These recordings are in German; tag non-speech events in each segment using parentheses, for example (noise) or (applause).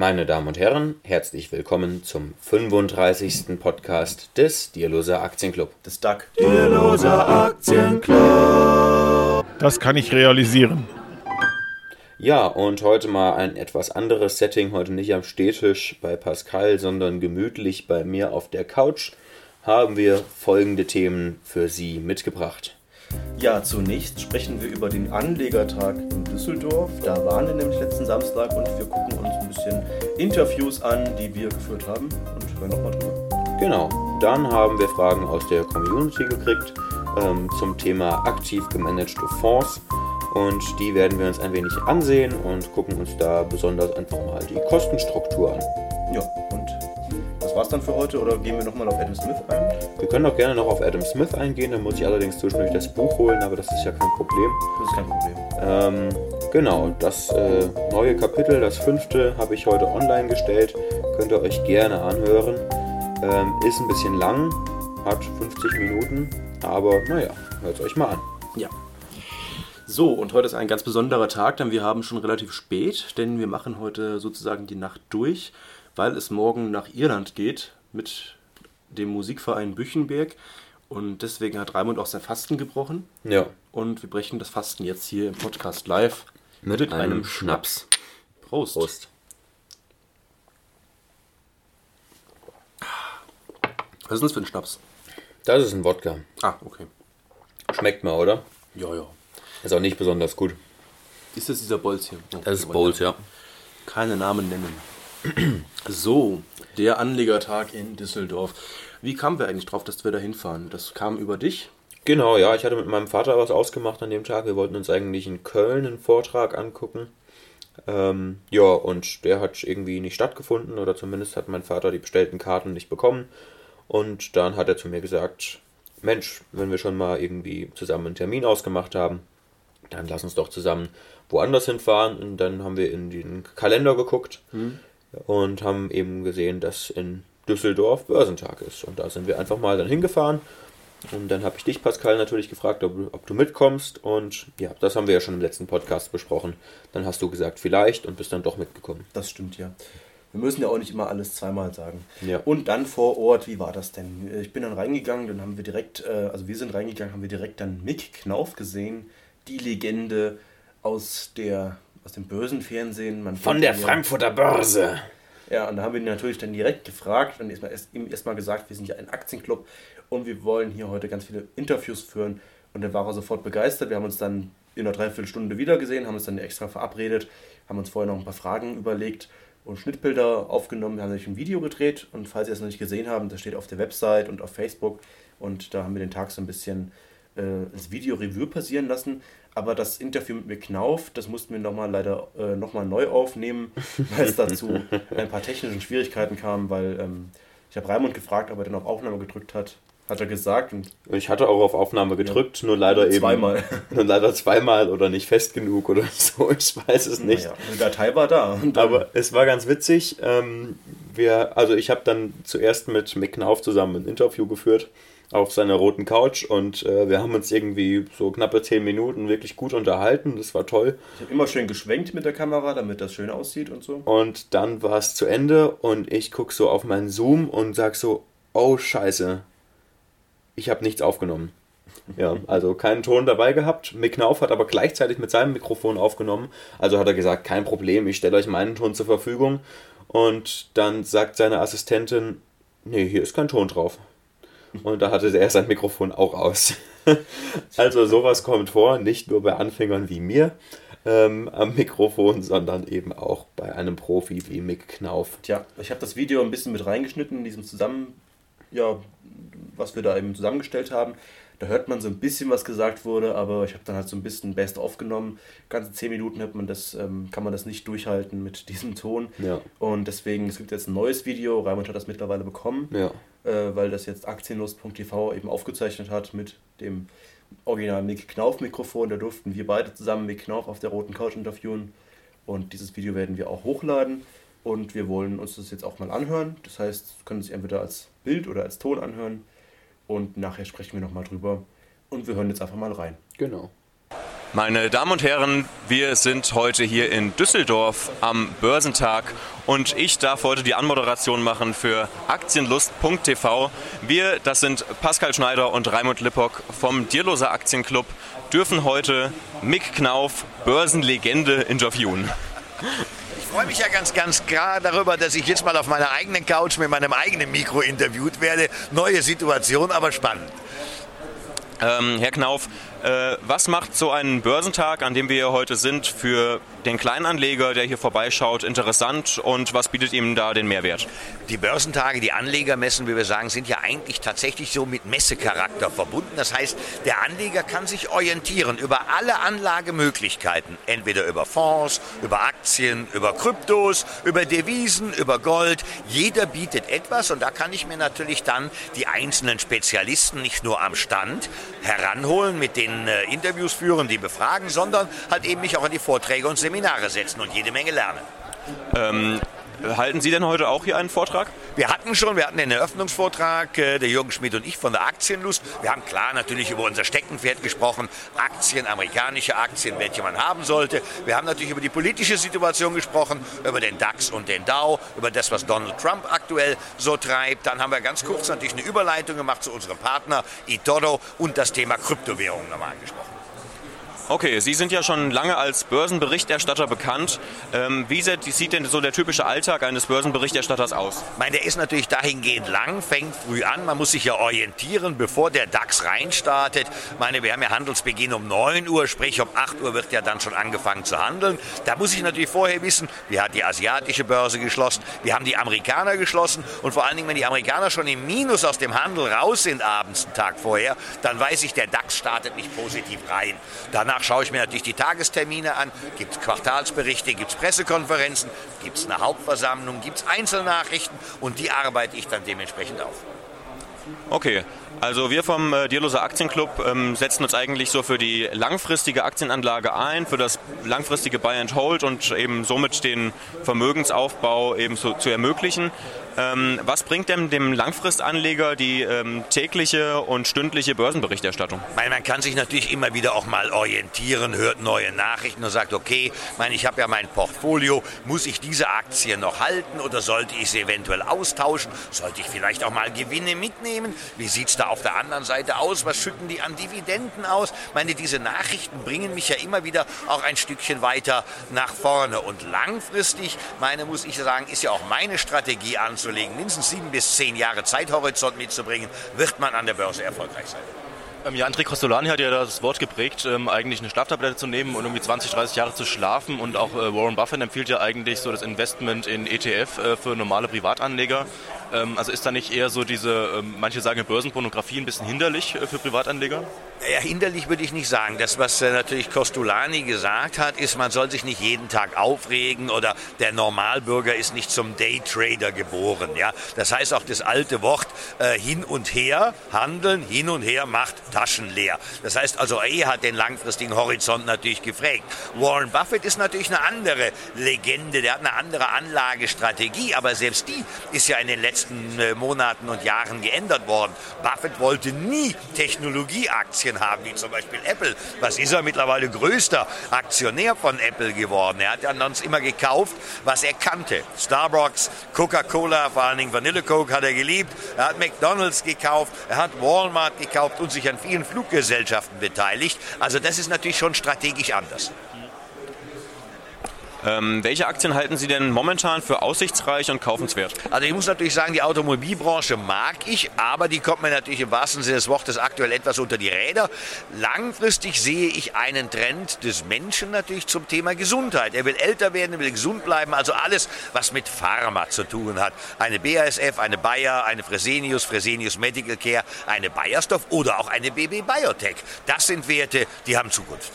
Meine Damen und Herren, herzlich willkommen zum 35. Podcast des Dierloser Aktienclub. Des DAC. Dierloser Aktienclub. Das kann ich realisieren. Ja, und heute mal ein etwas anderes Setting. Heute nicht am Stehtisch bei Pascal, sondern gemütlich bei mir auf der Couch haben wir folgende Themen für Sie mitgebracht. Ja, zunächst sprechen wir über den Anlegertag in Düsseldorf. Da waren wir nämlich letzten Samstag und wir gucken uns bisschen Interviews an, die wir geführt haben und hören nochmal drüber. Genau, dann haben wir Fragen aus der Community gekriegt ähm, zum Thema aktiv gemanagte Fonds und die werden wir uns ein wenig ansehen und gucken uns da besonders einfach mal die Kostenstruktur an. Ja, war's dann für heute oder gehen wir nochmal auf Adam Smith ein? Wir können auch gerne noch auf Adam Smith eingehen, dann muss ich allerdings zwischendurch das Buch holen, aber das ist ja kein Problem. Das ist kein Problem. Ähm, genau, das äh, neue Kapitel, das fünfte, habe ich heute online gestellt. Könnt ihr euch gerne anhören. Ähm, ist ein bisschen lang, hat 50 Minuten, aber naja, hört es euch mal an. Ja. So, und heute ist ein ganz besonderer Tag, denn wir haben schon relativ spät, denn wir machen heute sozusagen die Nacht durch, weil es morgen nach Irland geht mit dem Musikverein Büchenberg. Und deswegen hat Raimund auch sein Fasten gebrochen. Ja. Und wir brechen das Fasten jetzt hier im Podcast live Mit, einem Schnaps. Prost. Prost. Was ist das für ein Schnaps? Das ist ein Wodka. Ah, okay. Schmeckt mal, oder? Ja, ja. Ist auch nicht besonders gut. Ist das dieser Bolz hier? Oh, Das ist Bowls, ja. Keine Namen nennen. So, der Anlegertag in Düsseldorf. Wie kamen wir eigentlich drauf, dass wir da hinfahren? Das kam über dich? Genau, ja, ich hatte mit meinem Vater was ausgemacht an dem Tag. Wir wollten uns eigentlich in Köln einen Vortrag angucken. Ähm, ja, und der hat irgendwie nicht stattgefunden oder zumindest hat mein Vater die bestellten Karten nicht bekommen. Und dann hat er zu mir gesagt, Mensch, wenn wir schon mal irgendwie zusammen einen Termin ausgemacht haben, dann lass uns doch zusammen woanders hinfahren. Und dann haben wir in den Kalender geguckt und haben eben gesehen, dass in Düsseldorf Börsentag ist. Und da sind wir einfach mal dann hingefahren. Und dann habe ich dich, Pascal, natürlich gefragt, ob, du- ob du mitkommst. Und ja, das haben wir ja schon im letzten Podcast besprochen. Dann hast du gesagt, vielleicht und bist dann doch mitgekommen. Das stimmt ja. Wir müssen ja auch nicht immer alles zweimal sagen. Ja. Und dann vor Ort, wie war das denn? Ich bin dann reingegangen, dann haben wir direkt, äh, also wir sind reingegangen, haben wir direkt dann Mick Knauf gesehen, die Legende aus der aus dem bösen Fernsehen. Man ihn ja. Frankfurter Börse. Ja, und da haben wir ihn natürlich dann direkt gefragt und erstmal erst, ihm erstmal gesagt, wir sind ja ein Aktienclub und wir wollen hier heute ganz viele Interviews führen. Und dann war er sofort begeistert. Wir haben uns dann in einer Dreiviertelstunde wieder gesehen, haben uns dann extra verabredet, haben uns vorher noch ein paar Fragen überlegt und Schnittbilder aufgenommen. Wir haben natürlich ein Video gedreht und falls ihr es noch nicht gesehen habt, das steht auf der Website und auf Facebook und da haben wir den Tag so ein bisschen äh, das Video Revue passieren lassen. Aber das Interview mit mir Knauf, das mussten wir nochmal leider äh, nochmal neu aufnehmen, (laughs) weil es dazu ein paar technischen Schwierigkeiten kam, weil ähm, ich habe Raimund gefragt, ob er dann auf Aufnahme gedrückt hat. Hat er gesagt und Ich hatte auch auf Aufnahme gedrückt, nur leider eben. zweimal. (laughs) Nur leider zweimal oder nicht fest genug oder (laughs) so. Ich weiß es nicht. Naja, die Datei war da. Aber es war ganz witzig. Ähm, wir, also ich habe dann zuerst mit Mick Knauf zusammen ein Interview geführt auf seiner roten Couch und äh, wir haben uns irgendwie so knappe zehn Minuten wirklich gut unterhalten. Das war toll. ich habe immer schön geschwenkt mit der Kamera, damit das schön aussieht und so. Und dann war es zu Ende und ich gucke so auf meinen Zoom und sag so, oh scheiße, ich habe nichts aufgenommen. Ja, also keinen Ton dabei gehabt. Mick Knauf hat aber gleichzeitig mit seinem Mikrofon aufgenommen. Also hat er gesagt, kein Problem, ich stelle euch meinen Ton zur Verfügung. Und dann sagt seine Assistentin, nee, hier ist kein Ton drauf. Und da hatte er sein Mikrofon auch aus. (laughs) Also sowas kommt vor, nicht nur bei Anfängern wie mir ähm, am Mikrofon, sondern eben auch bei einem Profi wie Mick Knauf. Tja, ich habe das Video ein bisschen mit reingeschnitten in diesem Zusammen, ja, was wir da eben zusammengestellt haben. Da hört man so ein bisschen, was gesagt wurde, aber ich habe dann halt so ein bisschen Best aufgenommen. Ganze 10 Minuten hat man das, ähm, kann man das nicht durchhalten mit (laughs) diesem Ton. Ja. Und deswegen, es gibt jetzt ein neues Video. Raimund hat das mittlerweile bekommen, Ja, äh, weil das jetzt aktienlos.tv eben aufgezeichnet hat mit dem original Mick Knauf Mikrofon. Da durften wir beide zusammen Mick Knauf auf der roten Couch interviewen. Und dieses Video werden wir auch hochladen. Und wir wollen uns das jetzt auch mal anhören. Das heißt, können Sie entweder als Bild oder als Ton anhören. Und nachher sprechen wir nochmal drüber. Und wir hören jetzt einfach mal rein. genau. Meine Damen und Herren, wir sind heute hier in Düsseldorf am Börsentag und ich darf heute die Anmoderation machen für Aktienlust.tv. Wir, das sind Pascal Schneider und Raimund Lippock vom Dierloser Aktienclub, dürfen heute Mick Knauf, Börsenlegende, interviewen. (laughs) Ich freue mich ja ganz, ganz klar darüber, dass ich jetzt mal auf meiner eigenen Couch mit meinem eigenen Mikro interviewt werde. Neue Situation, aber spannend. Ähm, Herr Knauf, äh, was macht so ein Börsentag, an dem wir heute sind, für den Kleinanleger, der hier vorbeischaut, interessant und was bietet ihm da den Mehrwert? Die Börsentage, die Anlegermessen, wie wir sagen, sind ja eigentlich tatsächlich so mit Messecharakter verbunden. Das heißt, der Anleger kann sich orientieren über alle Anlagemöglichkeiten, entweder über Fonds, über Aktien, über Kryptos, über Devisen, über Gold. Jeder bietet etwas und da kann ich mir natürlich dann die einzelnen Spezialisten nicht nur am Stand heranholen, mit denen äh, Interviews führen, die befragen, sondern halt eben mich auch an die Vorträge und Seminare setzen und jede Menge lernen. Ähm, halten Sie denn heute auch hier einen Vortrag? Wir hatten schon, wir hatten den Eröffnungsvortrag, äh, der Jürgen Schmidt und ich von der Aktienlust. Wir haben klar natürlich über unser Steckenpferd gesprochen, Aktien, amerikanische Aktien, welche man haben sollte. Wir haben natürlich über die politische Situation gesprochen, über den DAX und den Dow, über das, was Donald Trump aktuell so treibt. Dann haben wir ganz kurz natürlich eine Überleitung gemacht zu unserem Partner eToro und das Thema Kryptowährungen nochmal angesprochen. Okay, Sie sind ja schon lange als Börsenberichterstatter bekannt. Ähm, wie sieht denn so der typische Alltag eines Börsenberichterstatters aus? Ich meine, der ist natürlich dahingehend lang, fängt früh an. Man muss sich ja orientieren, bevor der DAX reinstartet. Ich meine, wir haben ja Handelsbeginn um 9 Uhr, sprich um 8 Uhr wird ja dann schon angefangen zu handeln. Da muss ich natürlich vorher wissen, wie hat die asiatische Börse geschlossen, wie haben die Amerikaner geschlossen und vor allen Dingen, wenn die Amerikaner schon im Minus aus dem Handel raus sind abends, einen Tag vorher, dann weiß ich, der DAX startet nicht positiv rein. Danach Danach schaue ich mir natürlich die Tagestermine an. Gibt es Quartalsberichte, gibt es Pressekonferenzen, gibt es eine Hauptversammlung, gibt es Einzelnachrichten und die arbeite ich dann dementsprechend auf. Okay, also wir vom äh, Dierloser Aktienclub ähm, setzen uns eigentlich so für die langfristige Aktienanlage ein, für das langfristige Buy and Hold und eben somit den Vermögensaufbau eben so, zu ermöglichen. Ähm, was bringt denn dem Langfristanleger die ähm, tägliche und stündliche Börsenberichterstattung? Meine, man kann sich natürlich immer wieder auch mal orientieren, hört neue Nachrichten und sagt, okay, meine, ich habe ja mein Portfolio, muss ich diese Aktie noch halten oder sollte ich sie eventuell austauschen? Sollte ich vielleicht auch mal Gewinne mitnehmen? Wie sieht es da auf der anderen Seite aus? Was schütten die an Dividenden aus? meine, diese Nachrichten bringen mich ja immer wieder auch ein Stückchen weiter nach vorne. Und langfristig, meine, muss ich sagen, ist ja auch meine Strategie anzusehen anzulegen, mindestens sieben bis zehn Jahre Zeithorizont mitzubringen, wird man an der Börse erfolgreich sein. Ähm, ja, André Costolani hat ja das Wort geprägt, ähm, eigentlich eine Schlaftablette zu nehmen und irgendwie 20, 30 Jahre zu schlafen. Und auch äh, Warren Buffett empfiehlt ja eigentlich so das Investment in ETF äh, für normale Privatanleger. Ähm, also ist da nicht eher so diese, ähm, manche sagen Börsenpornografie ein bisschen hinderlich äh, für Privatanleger? Ja, hinderlich würde ich nicht sagen. Das, was äh, natürlich Costolani gesagt hat, ist, man soll sich nicht jeden Tag aufregen oder der Normalbürger ist nicht zum Daytrader geboren. Ja? Das heißt auch das alte Wort äh, hin und her, handeln, hin und her macht Taschen leer. Das heißt also, er hat den langfristigen Horizont natürlich geprägt. Warren Buffett ist natürlich eine andere Legende, der hat eine andere Anlagestrategie, aber selbst die ist ja in den letzten äh, Monaten und Jahren geändert worden. Buffett wollte nie Technologieaktien Aktien haben, wie zum Beispiel Apple. Was ist er mittlerweile größter Aktionär von Apple geworden? Er hat ja sonst immer gekauft, was er kannte. Starbucks, Coca-Cola, vor allen Dingen Vanille Coke hat er geliebt. Er hat McDonald's gekauft, er hat Walmart gekauft und sich an vielen Fluggesellschaften beteiligt. Also das ist natürlich schon strategisch anders. Ähm, welche Aktien halten Sie denn momentan für aussichtsreich und kaufenswert? Also ich muss natürlich sagen, die Automobilbranche mag ich, aber die kommt mir natürlich im wahrsten Sinne des Wortes aktuell etwas unter die Räder. Langfristig sehe ich einen Trend des Menschen natürlich zum Thema Gesundheit. Er will älter werden, er will gesund bleiben, also alles, was mit Pharma zu tun hat. Eine BASF, eine Bayer, eine Fresenius, Fresenius Medical Care, eine Bayersdorf oder auch eine BB Biotech. Das sind Werte, die haben Zukunft.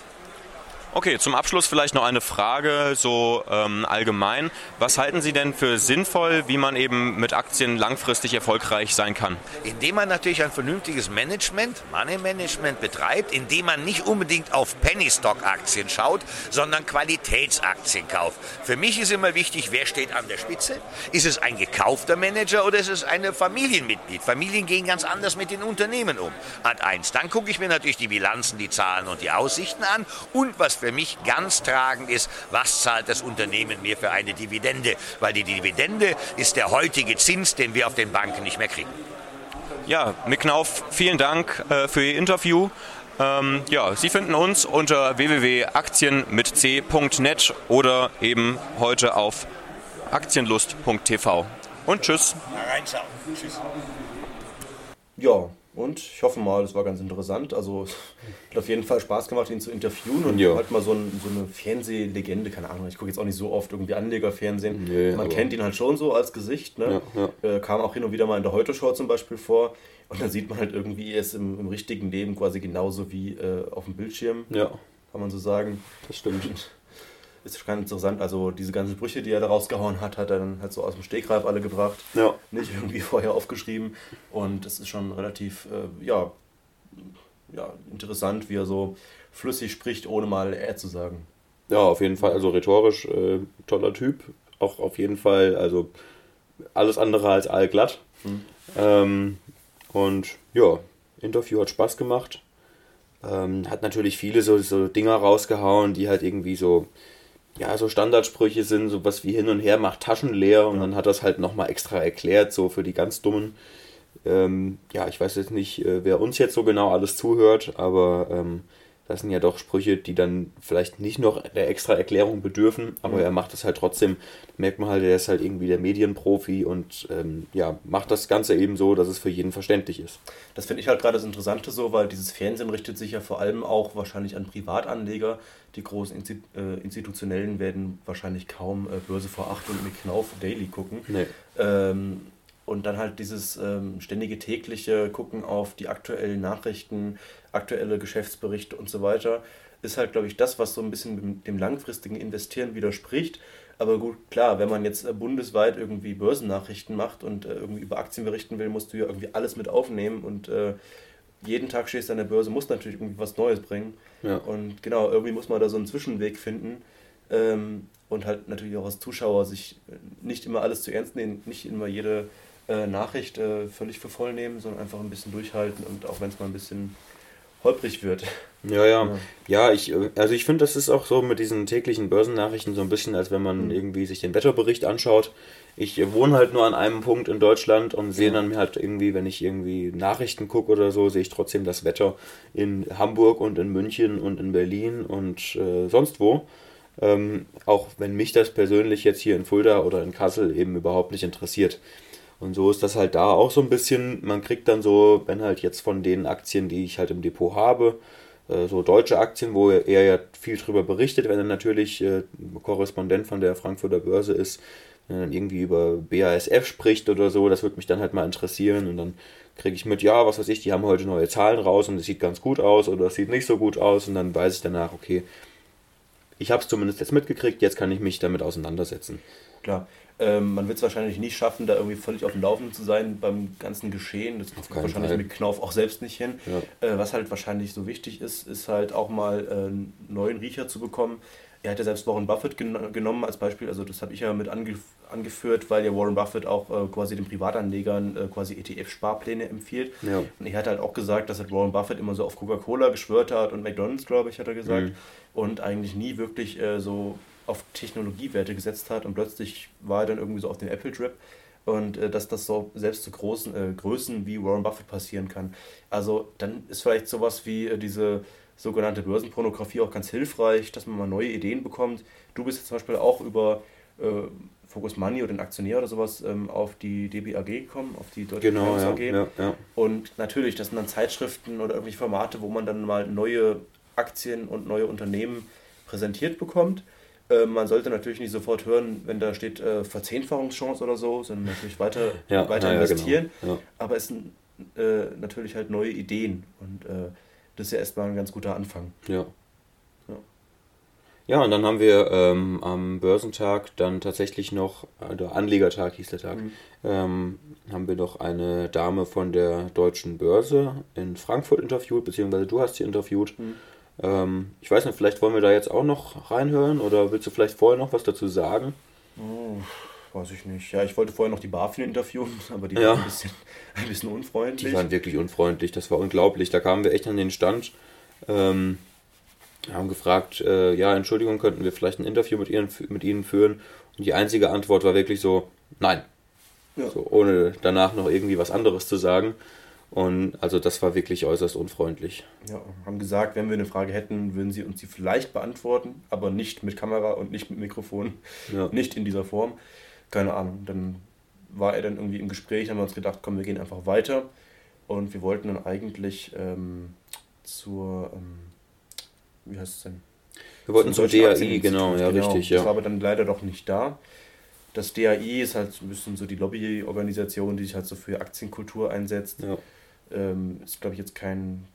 Okay, zum Abschluss vielleicht noch eine Frage so ähm, allgemein. Was halten Sie denn für sinnvoll, wie man eben mit Aktien langfristig erfolgreich sein kann? Indem man natürlich ein vernünftiges Management, Money Management betreibt, indem man nicht unbedingt auf Penny Stock Aktien schaut, sondern Qualitätsaktien kauft. Für mich ist immer wichtig, wer steht an der Spitze? Ist es ein gekaufter Manager oder ist es ein Familienmitglied? Familien gehen ganz anders mit den Unternehmen um. Ad eins. Dann gucke ich mir natürlich die Bilanzen, die Zahlen und die Aussichten an und was für mich ganz tragend ist, was zahlt das Unternehmen mir für eine Dividende? Weil die Dividende ist der heutige Zins, den wir auf den Banken nicht mehr kriegen. Ja, Mick Knauf, vielen Dank äh, für Ihr Interview. Ähm, ja, Sie finden uns unter www.aktien-mit.c.net oder eben heute auf aktienlust.tv. Und tschüss. Tschüss. Ja, und ich hoffe mal, es war ganz interessant. Also es hat auf jeden Fall Spaß gemacht, ihn zu interviewen und ja. halt mal so, ein, so, eine Fernsehlegende, keine Ahnung, ich gucke jetzt auch nicht so oft irgendwie Anlegerfernsehen. Nee, Man kennt ihn halt schon so als Gesicht, ne? Ja, ja. Äh, kam auch hin und wieder mal in der Heute-Show zum Beispiel vor. Und dann sieht man halt irgendwie, er ist im, im richtigen Leben quasi genauso wie äh, auf dem Bildschirm. Ja. Kann man so sagen. Das stimmt. Ist ganz interessant. Also diese ganzen Brüche, die er da rausgehauen hat, hat er dann halt so aus dem Stegreif alle gebracht. Ja. Nicht irgendwie (laughs) vorher aufgeschrieben. Und es ist schon relativ, äh, ja, ja, interessant, wie er so flüssig spricht, ohne mal er zu sagen. Ja, auf jeden Fall. Also rhetorisch äh, toller Typ. Auch auf jeden Fall, also alles andere als allglatt. Hm. Ähm, und ja, Interview hat Spaß gemacht. Ähm, hat natürlich viele so, so Dinger rausgehauen, die halt irgendwie so ja, so Standardsprüche sind, sowas wie hin und her macht Taschen leer und ja. dann hat das halt nochmal extra erklärt, so für die ganz Dummen. Ähm, ja, ich weiß jetzt nicht, äh, wer uns jetzt so genau alles zuhört, aber ähm, das sind ja doch Sprüche, die dann vielleicht nicht noch der extra Erklärung bedürfen, aber mhm. er macht es halt trotzdem, merkt man halt, er ist halt irgendwie der Medienprofi und ähm, ja, macht das Ganze eben so, dass es für jeden verständlich ist. Das finde ich halt gerade das Interessante so, weil dieses Fernsehen richtet sich ja vor allem auch wahrscheinlich an Privatanleger. Die großen Insti äh, Institutionellen werden wahrscheinlich kaum äh, Börse vor 8 und mit Knauf Daily gucken. Nee. Ähm, und dann halt dieses ähm, ständige tägliche Gucken auf die aktuellen Nachrichten, aktuelle Geschäftsberichte und so weiter, ist halt, glaube ich, das, was so ein bisschen dem langfristigen Investieren widerspricht. Aber gut, klar, wenn man jetzt äh, bundesweit irgendwie Börsennachrichten macht und äh, irgendwie über Aktien berichten will, musst du ja irgendwie alles mit aufnehmen und äh, jeden Tag stehst du an der Börse, musst natürlich irgendwie was Neues bringen. Ja. Und genau, irgendwie muss man da so einen Zwischenweg finden. Ähm, und halt natürlich auch als Zuschauer sich nicht immer alles zu ernst nehmen, nicht immer jede äh, Nachricht äh, völlig für voll nehmen, sondern einfach ein bisschen durchhalten und auch wenn es mal ein bisschen holprig wird. Ja, ja. Ja, ich, äh, also ich finde, das ist auch so mit diesen täglichen Börsennachrichten so ein bisschen, als wenn man mhm. irgendwie sich den Wetterbericht anschaut. Ich äh, wohne halt nur an einem Punkt in Deutschland und sehe ja. dann halt irgendwie, wenn ich irgendwie Nachrichten gucke oder so, sehe ich trotzdem das Wetter in Hamburg und in München und in Berlin und äh, sonst wo. Ähm, auch wenn mich das persönlich jetzt hier in Fulda oder in Kassel eben überhaupt nicht interessiert. Und so ist das halt da auch so ein bisschen. Man kriegt dann so, wenn halt jetzt von den Aktien, die ich halt im Depot habe, äh, so deutsche Aktien, wo er ja viel drüber berichtet, wenn er natürlich äh, Korrespondent von der Frankfurter Börse ist, wenn er dann irgendwie über BASF spricht oder so, das würde mich dann halt mal interessieren und dann kriege ich mit, ja, was weiß ich, die haben heute neue Zahlen raus und es sieht ganz gut aus oder es sieht nicht so gut aus und dann weiß ich danach, okay, ich habe es zumindest jetzt mitgekriegt, jetzt kann ich mich damit auseinandersetzen. Klar, ähm, man wird es wahrscheinlich nicht schaffen, da irgendwie völlig auf dem Laufenden zu sein beim ganzen Geschehen. Das kriegt wahrscheinlich Fall. mit Knauf auch selbst nicht hin. Ja. Äh, was halt wahrscheinlich so wichtig ist, ist halt auch mal äh, einen neuen Riecher zu bekommen. Er hat ja selbst Warren Buffett gen genommen als Beispiel, also das habe ich ja mit ange angeführt, weil ja Warren Buffett auch äh, quasi den Privatanlegern äh, quasi ETF-Sparpläne empfiehlt. Ja. Und er hat halt auch gesagt, dass halt Warren Buffett immer so auf Coca-Cola geschwört hat und McDonalds, glaube ich, hat er gesagt. Mhm. Und eigentlich nie wirklich äh, so auf Technologiewerte gesetzt hat und plötzlich war er dann irgendwie so auf den Apple-Trip und äh, dass das so selbst zu großen äh, Größen wie Warren Buffett passieren kann. Also dann ist vielleicht sowas wie äh, diese sogenannte Börsenpornografie auch ganz hilfreich, dass man mal neue Ideen bekommt. Du bist jetzt zum Beispiel auch über äh, Focus Money oder den Aktionär oder sowas ähm, auf die DBAG gekommen, auf die Deutsche genau, ja, AG. Ja, ja. Und natürlich, das sind dann Zeitschriften oder irgendwelche Formate, wo man dann mal neue Aktien und neue Unternehmen präsentiert bekommt. Äh, man sollte natürlich nicht sofort hören, wenn da steht äh, Verzehnfachungschance oder so, sondern natürlich weiter, ja, weiter ja, investieren. Genau. Ja. Aber es sind äh, natürlich halt neue Ideen und äh, das ist ja erstmal ein ganz guter Anfang. Ja. Ja, und dann haben wir ähm, am Börsentag dann tatsächlich noch, äh, der Anlegertag hieß der Tag, mhm. ähm, haben wir noch eine Dame von der Deutschen Börse in Frankfurt interviewt, beziehungsweise du hast sie interviewt. Mhm. Ähm, ich weiß nicht, vielleicht wollen wir da jetzt auch noch reinhören oder willst du vielleicht vorher noch was dazu sagen? Oh, weiß ich nicht. Ja, ich wollte vorher noch die BaFin interviewen, (laughs) aber die ja. waren ein bisschen, (laughs) ein bisschen unfreundlich. Die waren wirklich unfreundlich, das war unglaublich. Da kamen wir echt an den Stand. Ähm, haben gefragt, äh, ja, Entschuldigung, könnten wir vielleicht ein Interview mit ihnen, mit ihnen führen? Und die einzige Antwort war wirklich so, nein. Ja. So, ohne danach noch irgendwie was anderes zu sagen. Und also das war wirklich äußerst unfreundlich. Ja, haben gesagt, wenn wir eine Frage hätten, würden sie uns sie vielleicht beantworten, aber nicht mit Kamera und nicht mit Mikrofon, ja. (laughs) nicht in dieser Form. Keine Ahnung. Dann war er dann irgendwie im Gespräch, haben wir uns gedacht, komm, wir gehen einfach weiter. Und wir wollten dann eigentlich ähm, zur, ähm, wie heißt es denn? Wir wollten zum, zum DAI, genau, ja, genau. richtig, ja. Das war aber dann leider doch nicht da. Das DAI ist halt ein bisschen so die Lobbyorganisation, die sich halt so für Aktienkultur einsetzt. Ja. Ähm, ist, glaube ich, jetzt kein,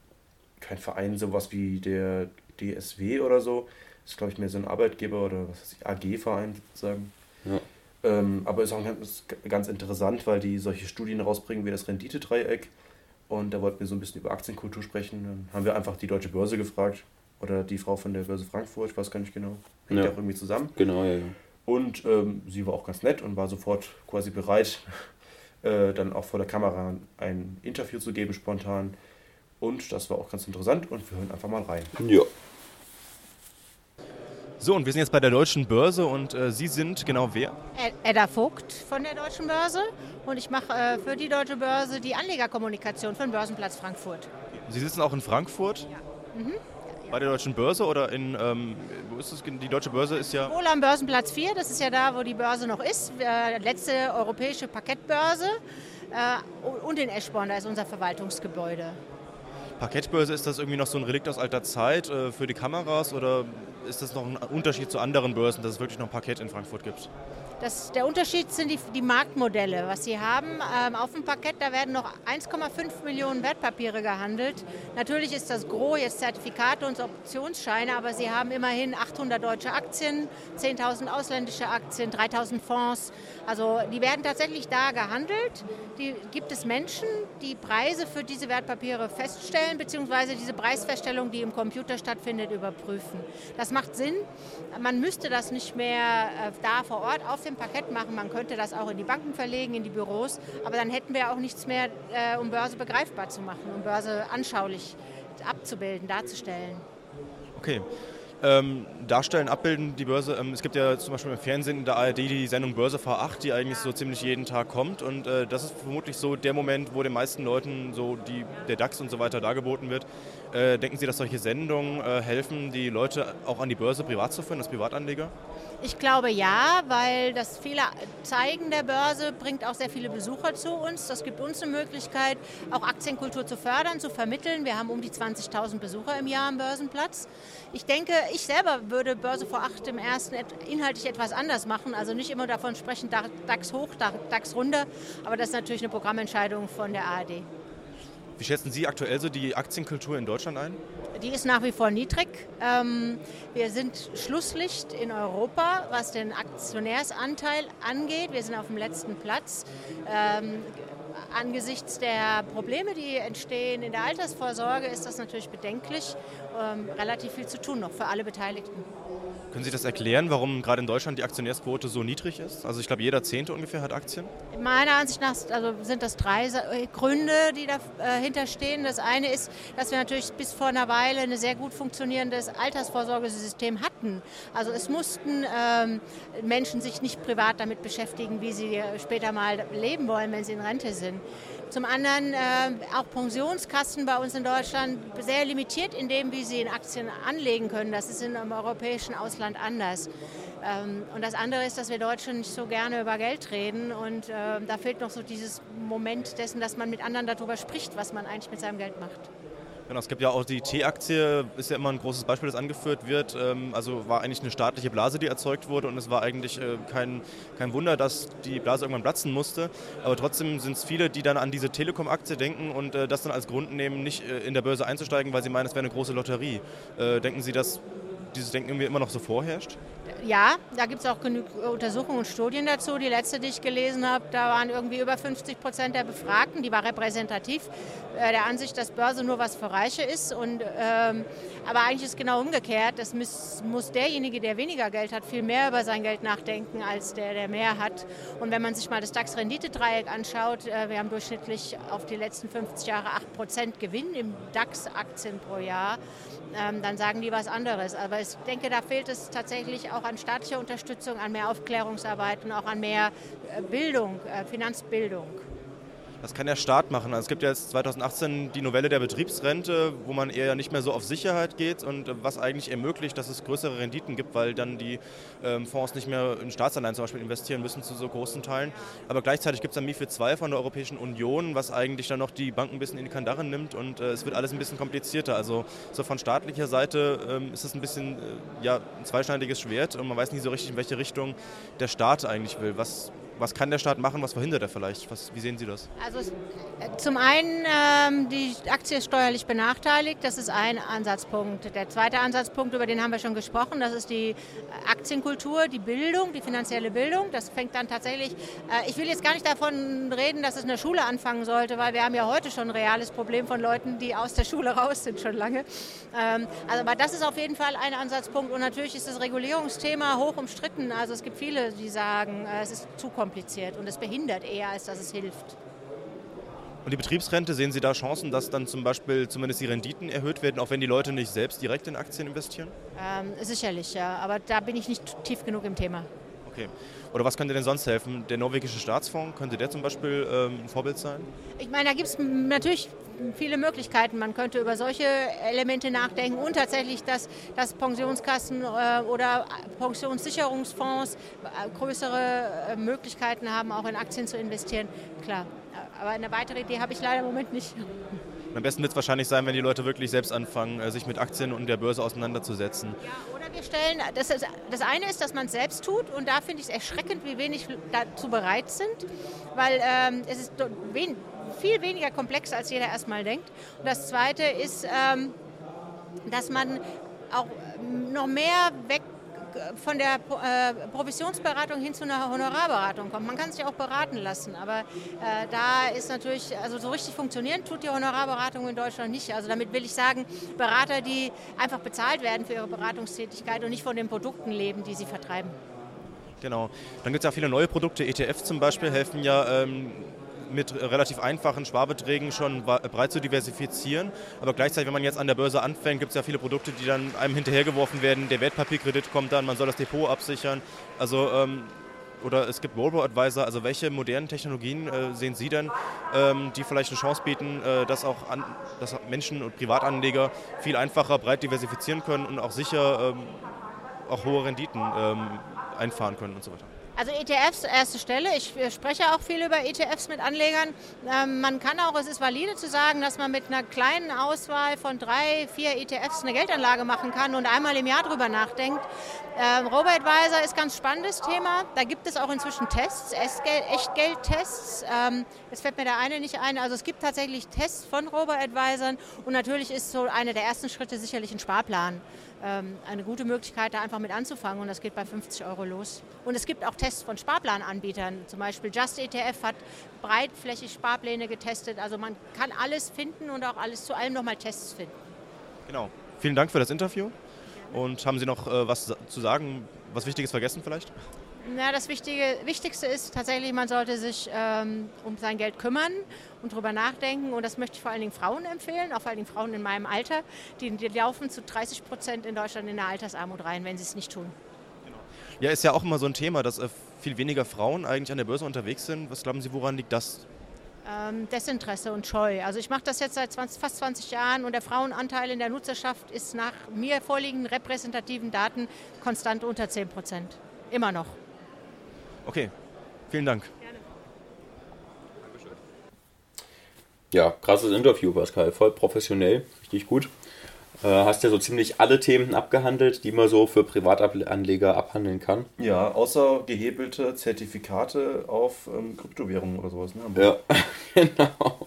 kein Verein, sowas wie der DSW oder so. Ist, glaube ich, mehr so ein Arbeitgeber oder was weiß ich, AG-Verein sozusagen. Ja. Ähm, aber ist auch ganz, ganz interessant, weil die solche Studien rausbringen wie das Renditedreieck. Und da wollten wir so ein bisschen über Aktienkultur sprechen. Dann haben wir einfach die Deutsche Börse gefragt. Oder die Frau von der Börse Frankfurt, ich weiß gar nicht genau. Hängt ja auch irgendwie zusammen. Genau, ja, ja. Und ähm, sie war auch ganz nett und war sofort quasi bereit, äh, dann auch vor der Kamera ein Interview zu geben, spontan. Und das war auch ganz interessant und wir hören einfach mal rein. Ja. So, und wir sind jetzt bei der Deutschen Börse und äh, Sie sind genau wer? Edda Vogt von der Deutschen Börse und ich mache äh, für die Deutsche Börse die Anlegerkommunikation für den Börsenplatz Frankfurt. Sie sitzen auch in Frankfurt? Ja. Mhm. Bei der Deutschen Börse oder in, ähm, wo ist das? Die Deutsche Börse ist ja. Wohl am Börsenplatz 4, das ist ja da, wo die Börse noch ist. Äh, letzte europäische Parkettbörse. Äh, und in Eschborn, da ist unser Verwaltungsgebäude. Parkettbörse, ist das irgendwie noch so ein Relikt aus alter Zeit äh, für die Kameras oder ist das noch ein Unterschied zu anderen Börsen, dass es wirklich noch Parkett in Frankfurt gibt? Das, der Unterschied sind die, die Marktmodelle, was sie haben. Ähm, auf dem Parkett, da werden noch 1,5 Millionen Wertpapiere gehandelt. Natürlich ist das Gros jetzt Zertifikate und Optionsscheine, aber sie haben immerhin 800 deutsche Aktien, 10.000 ausländische Aktien, 3.000 Fonds. Also die werden tatsächlich da gehandelt. Die gibt es Menschen, die Preise für diese Wertpapiere feststellen, beziehungsweise diese Preisfeststellung, die im Computer stattfindet, überprüfen. Das macht Sinn. Man müsste das nicht mehr äh, da vor Ort auf dem Parkett machen. Man könnte das auch in die Banken verlegen, in die Büros. Aber dann hätten wir auch nichts mehr, äh, um Börse begreifbar zu machen, um Börse anschaulich abzubilden, darzustellen. Okay. Ähm, darstellen, abbilden, die Börse. Ähm, es gibt ja zum Beispiel im Fernsehen in der ARD die Sendung Börse V8, die eigentlich so ziemlich jeden Tag kommt. Und äh, das ist vermutlich so der Moment, wo den meisten Leuten so die, der DAX und so weiter dargeboten wird. Äh, denken Sie, dass solche Sendungen äh, helfen, die Leute auch an die Börse privat zu führen, als Privatanleger? Ich glaube ja, weil das viele Zeigen der Börse bringt auch sehr viele Besucher zu uns. Das gibt uns eine Möglichkeit, auch Aktienkultur zu fördern, zu vermitteln. Wir haben um die 20.000 Besucher im Jahr am Börsenplatz. Ich denke, ich selber würde Börse vor acht im ersten inhaltlich etwas anders machen. Also nicht immer davon sprechen, DAX hoch, DAX runter. Aber das ist natürlich eine Programmentscheidung von der ARD. Wie schätzen Sie aktuell so die Aktienkultur in Deutschland ein? Die ist nach wie vor niedrig. Ähm, wir sind Schlusslicht in Europa, was den Aktionärsanteil angeht. Wir sind auf dem letzten Platz. Ähm, angesichts der Probleme, die entstehen in der Altersvorsorge, ist das natürlich bedenklich. Ähm, relativ viel zu tun noch für alle Beteiligten. Können Sie das erklären, warum gerade in Deutschland die Aktionärsquote so niedrig ist? Also ich glaube, jeder Zehnte ungefähr hat Aktien. Meiner Ansicht nach also sind das drei äh, Gründe, die dahinter stehen. Das eine ist, dass wir natürlich bis vor einer Weile ein sehr gut funktionierendes Altersvorsorgesystem hatten. Also es mussten ähm, Menschen sich nicht privat damit beschäftigen, wie sie später mal leben wollen, wenn sie in Rente sind. Zum anderen äh, auch Pensionskassen bei uns in Deutschland sehr limitiert in dem, wie sie in Aktien anlegen können. Das ist im europäischen Ausland anders. Ähm, und das andere ist, dass wir Deutschen nicht so gerne über Geld reden und äh, da fehlt noch so dieses Moment dessen, dass man mit anderen darüber spricht, was man eigentlich mit seinem Geld macht. Genau, es gibt ja auch die T-Aktie, ist ja immer ein großes Beispiel, das angeführt wird. Ähm, also war eigentlich eine staatliche Blase, die erzeugt wurde und es war eigentlich äh, kein, kein Wunder, dass die Blase irgendwann platzen musste. Aber trotzdem sind es viele, die dann an diese Telekom-Aktie denken und äh, das dann als Grund nehmen, nicht äh, in der Börse einzusteigen, weil sie meinen, es wäre eine große Lotterie. Denken Sie, dass dieses Denken irgendwie immer noch so vorherrscht? Ja, da gibt es auch genug Untersuchungen und Studien dazu. Die letzte, die ich gelesen habe, da waren irgendwie über 50 Prozent der Befragten, die war repräsentativ, äh, der Ansicht, dass Börse nur was für Reiche ist. Und, ähm, aber eigentlich ist genau umgekehrt. Das muss, muss derjenige, der weniger Geld hat, viel mehr über sein Geld nachdenken als der, der mehr hat. Und wenn man sich mal das DAX-Renditedreieck anschaut, äh, wir haben durchschnittlich auf die letzten 50 Jahre 8 Prozent Gewinn im DAX-Aktien pro Jahr ähm, dann sagen die was anderes. Aber ich denke, da fehlt es tatsächlich auch an staatlicher Unterstützung, an mehr Aufklärungsarbeit und auch an mehr äh, Bildung, äh, Finanzbildung. Das kann der Staat machen. Also es gibt ja jetzt 2018 die Novelle der Betriebsrente, wo man eher nicht mehr so auf Sicherheit geht und was eigentlich ermöglicht, dass es größere Renditen gibt, weil dann die ähm, Fonds nicht mehr in Staatsanleihen zum Beispiel investieren müssen zu so großen Teilen. Aber gleichzeitig gibt es dann MIFID 2 von der Europäischen Union, was eigentlich dann noch die Banken ein bisschen in die Kandare nimmt und äh, es wird alles ein bisschen komplizierter. Also so von staatlicher Seite ähm, ist es ein bisschen äh, ja, ein zweischneidiges Schwert und man weiß nicht so richtig, in welche Richtung der Staat eigentlich will. Was was kann der Staat machen, was verhindert er vielleicht? Was, wie sehen Sie das? Also äh, zum einen, ähm, die Aktie ist steuerlich benachteiligt, das ist ein Ansatzpunkt. Der zweite Ansatzpunkt, über den haben wir schon gesprochen, das ist die Aktienkultur, die Bildung, die finanzielle Bildung. Das fängt dann tatsächlich, äh, ich will jetzt gar nicht davon reden, dass es in der Schule anfangen sollte, weil wir haben ja heute schon ein reales Problem von Leuten, die aus der Schule raus sind schon lange. Ähm, also, aber das ist auf jeden Fall ein Ansatzpunkt und natürlich ist das Regulierungsthema hoch umstritten. Also es gibt viele, die sagen, äh, es ist zu kompliziert kompliziert und es behindert eher, als dass es hilft. Und die Betriebsrente, sehen Sie da Chancen, dass dann zum Beispiel zumindest die Renditen erhöht werden, auch wenn die Leute nicht selbst direkt in Aktien investieren? Ähm, sicherlich, ja. Aber da bin ich nicht tief genug im Thema. Okay. Oder was könnte denn sonst helfen? Der norwegische Staatsfonds, könnte der zum Beispiel ähm, ein Vorbild sein? Ich meine, da gibt es natürlich viele Möglichkeiten. Man könnte über solche Elemente nachdenken und tatsächlich, dass, dass Pensionskassen äh, oder Pensionssicherungsfonds äh, größere äh, Möglichkeiten haben, auch in Aktien zu investieren. Klar. Aber eine weitere Idee habe ich leider im Moment nicht. Am besten wird es wahrscheinlich sein, wenn die Leute wirklich selbst anfangen, äh, sich mit Aktien und der Börse auseinanderzusetzen. Ja, oder wir stellen, das, ist, das eine ist, dass man es selbst tut und da finde ich es erschreckend, wie wenig dazu bereit sind, weil ähm, es ist wen, viel weniger komplex, als jeder erstmal denkt. Und das zweite ist, ähm, dass man auch noch mehr weg von der äh, Provisionsberatung hin zu einer Honorarberatung kommt. Man kann sich auch beraten lassen, aber äh, da ist natürlich, also so richtig funktionieren tut die Honorarberatung in Deutschland nicht. Also damit will ich sagen, Berater, die einfach bezahlt werden für ihre Beratungstätigkeit und nicht von den Produkten leben, die sie vertreiben. Genau. Dann gibt es ja viele neue Produkte. ETF zum Beispiel helfen ja ähm, mit relativ einfachen Sparbeträgen schon breit zu diversifizieren. Aber gleichzeitig, wenn man jetzt an der Börse anfängt, gibt es ja viele Produkte, die dann einem hinterhergeworfen werden. Der Wertpapierkredit kommt dann, man soll das Depot absichern. Also ähm, oder es gibt Robo-Advisor. Also welche modernen Technologien äh, sehen Sie denn, ähm, die vielleicht eine Chance bieten, äh, dass auch an, dass Menschen und Privatanleger viel einfacher breit diversifizieren können und auch sicher ähm, auch hohe Renditen ähm, einfahren können und so weiter? Also ETFs erste Stelle. Ich spreche auch viel über ETFs mit Anlegern. Ähm, man kann auch, es ist valide zu sagen, dass man mit einer kleinen Auswahl von drei, vier ETFs eine Geldanlage machen kann und einmal im Jahr drüber nachdenkt. Ähm, Robo-Advisor ist ein ganz spannendes Thema. Da gibt es auch inzwischen Tests, Echtgeldtests. Ähm, jetzt fällt mir der eine nicht ein. Also es gibt tatsächlich Tests von Robo-Advisern und natürlich ist so einer der ersten Schritte sicherlich ein Sparplan. Ähm, eine gute Möglichkeit, da einfach mit anzufangen und das geht bei 50 Euro los. Und es gibt auch Tests von Sparplananbietern, zum Beispiel Just ETF hat breitflächig Sparpläne getestet. Also man kann alles finden und auch alles zu allem nochmal Tests finden. Genau. Vielen Dank für das Interview. Und haben Sie noch äh, was zu sagen, was Wichtiges vergessen vielleicht? Na, das Wichtige, Wichtigste ist tatsächlich, man sollte sich ähm, um sein Geld kümmern und darüber nachdenken. Und das möchte ich vor allen Dingen Frauen empfehlen, auch vor allen Dingen Frauen in meinem Alter. Die, die laufen zu 30 Prozent in Deutschland in der Altersarmut rein, wenn sie es nicht tun. Genau. Ja, ist ja auch immer so ein Thema, dass äh, viel weniger Frauen eigentlich an der Börse unterwegs sind. Was glauben Sie, woran liegt das? Ähm, Desinteresse und Scheu. Also ich mache das jetzt seit 20, fast 20 Jahren und der Frauenanteil in der Nutzerschaft ist nach mir vorliegenden repräsentativen Daten konstant unter 10 Prozent. Immer noch. Okay, vielen Dank. Gerne. Ja, krasses Interview, Pascal. Voll professionell, richtig gut. Äh, hast ja so ziemlich alle Themen abgehandelt, die man so für Privatanleger abhandeln kann. Ja, außer gehebelte Zertifikate auf ähm, Kryptowährungen oder sowas. Ne? Ja, (laughs) genau.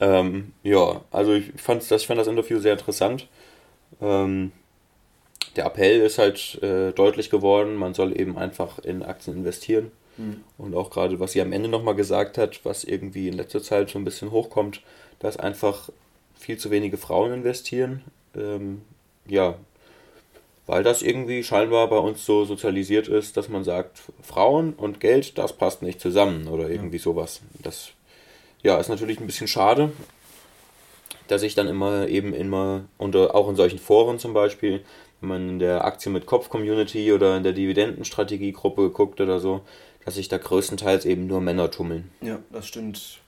Ähm, ja, also ich fand, das, ich fand das Interview sehr interessant. Ähm, der Appell ist halt äh, deutlich geworden, man soll eben einfach in Aktien investieren. Mhm. Und auch gerade, was sie am Ende nochmal gesagt hat, was irgendwie in letzter Zeit schon ein bisschen hochkommt, dass einfach viel zu wenige Frauen investieren. Ähm, ja, weil das irgendwie scheinbar bei uns so sozialisiert ist, dass man sagt, Frauen und Geld, das passt nicht zusammen oder irgendwie sowas. Das ja, ist natürlich ein bisschen schade, dass ich dann immer eben immer unter auch in solchen Foren zum Beispiel, wenn man in der Aktie mit Kopf Community oder in der Dividendenstrategiegruppe guckt oder so, dass sich da größtenteils eben nur Männer tummeln. Ja, das stimmt.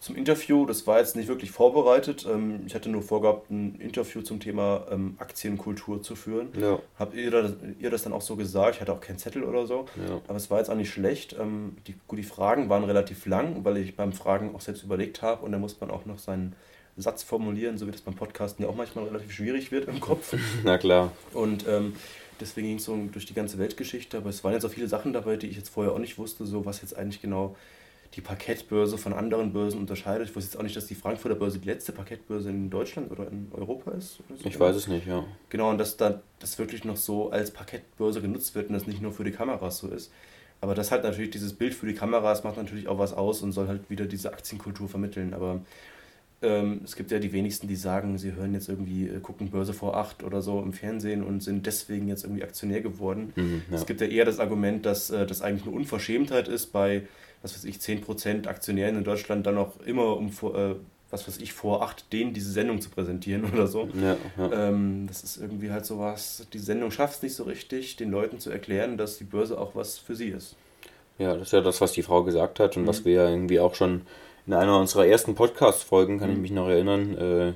Zum Interview, das war jetzt nicht wirklich vorbereitet. Ähm, ich hatte nur vorgehabt, ein Interview zum Thema ähm, Aktienkultur zu führen. Ja. Habt ihr das, ihr das dann auch so gesagt? Ich hatte auch keinen Zettel oder so. Ja. Aber es war jetzt auch nicht schlecht. Ähm, die, gut, die Fragen waren relativ lang, weil ich beim Fragen auch selbst überlegt habe und da muss man auch noch seinen Satz formulieren, so wie das beim Podcasten ja auch manchmal relativ schwierig wird im Kopf. (laughs) Na klar. Und ähm, deswegen ging es so durch die ganze Weltgeschichte, aber es waren jetzt auch viele Sachen dabei, die ich jetzt vorher auch nicht wusste, so was jetzt eigentlich genau die Parkettbörse von anderen Börsen unterscheidet. Ich wusste jetzt auch nicht, dass die Frankfurter Börse die letzte Parkettbörse in Deutschland oder in Europa ist. So. Ich weiß es nicht, ja. Genau, und dass da das wirklich noch so als Parkettbörse genutzt wird und das nicht nur für die Kameras so ist. Aber das hat natürlich dieses Bild für die Kameras macht natürlich auch was aus und soll halt wieder diese Aktienkultur vermitteln. Aber ähm, es gibt ja die wenigsten, die sagen, sie hören jetzt irgendwie, äh, gucken Börse vor acht oder so im Fernsehen und sind deswegen jetzt irgendwie Aktionär geworden. Mhm, ja. Es gibt ja eher das Argument, dass äh, das eigentlich eine Unverschämtheit ist, bei, was weiß ich, 10% Aktionären in Deutschland dann auch immer um, äh, was weiß ich, vor acht denen diese Sendung zu präsentieren (laughs) oder so. Ja, ja. Ähm, das ist irgendwie halt sowas, die Sendung schafft es nicht so richtig, den Leuten zu erklären, dass die Börse auch was für sie ist. Ja, das ist ja das, was die Frau gesagt hat und mhm. was wir ja irgendwie auch schon in einer unserer ersten Podcast-Folgen, kann mhm. ich mich noch erinnern, äh,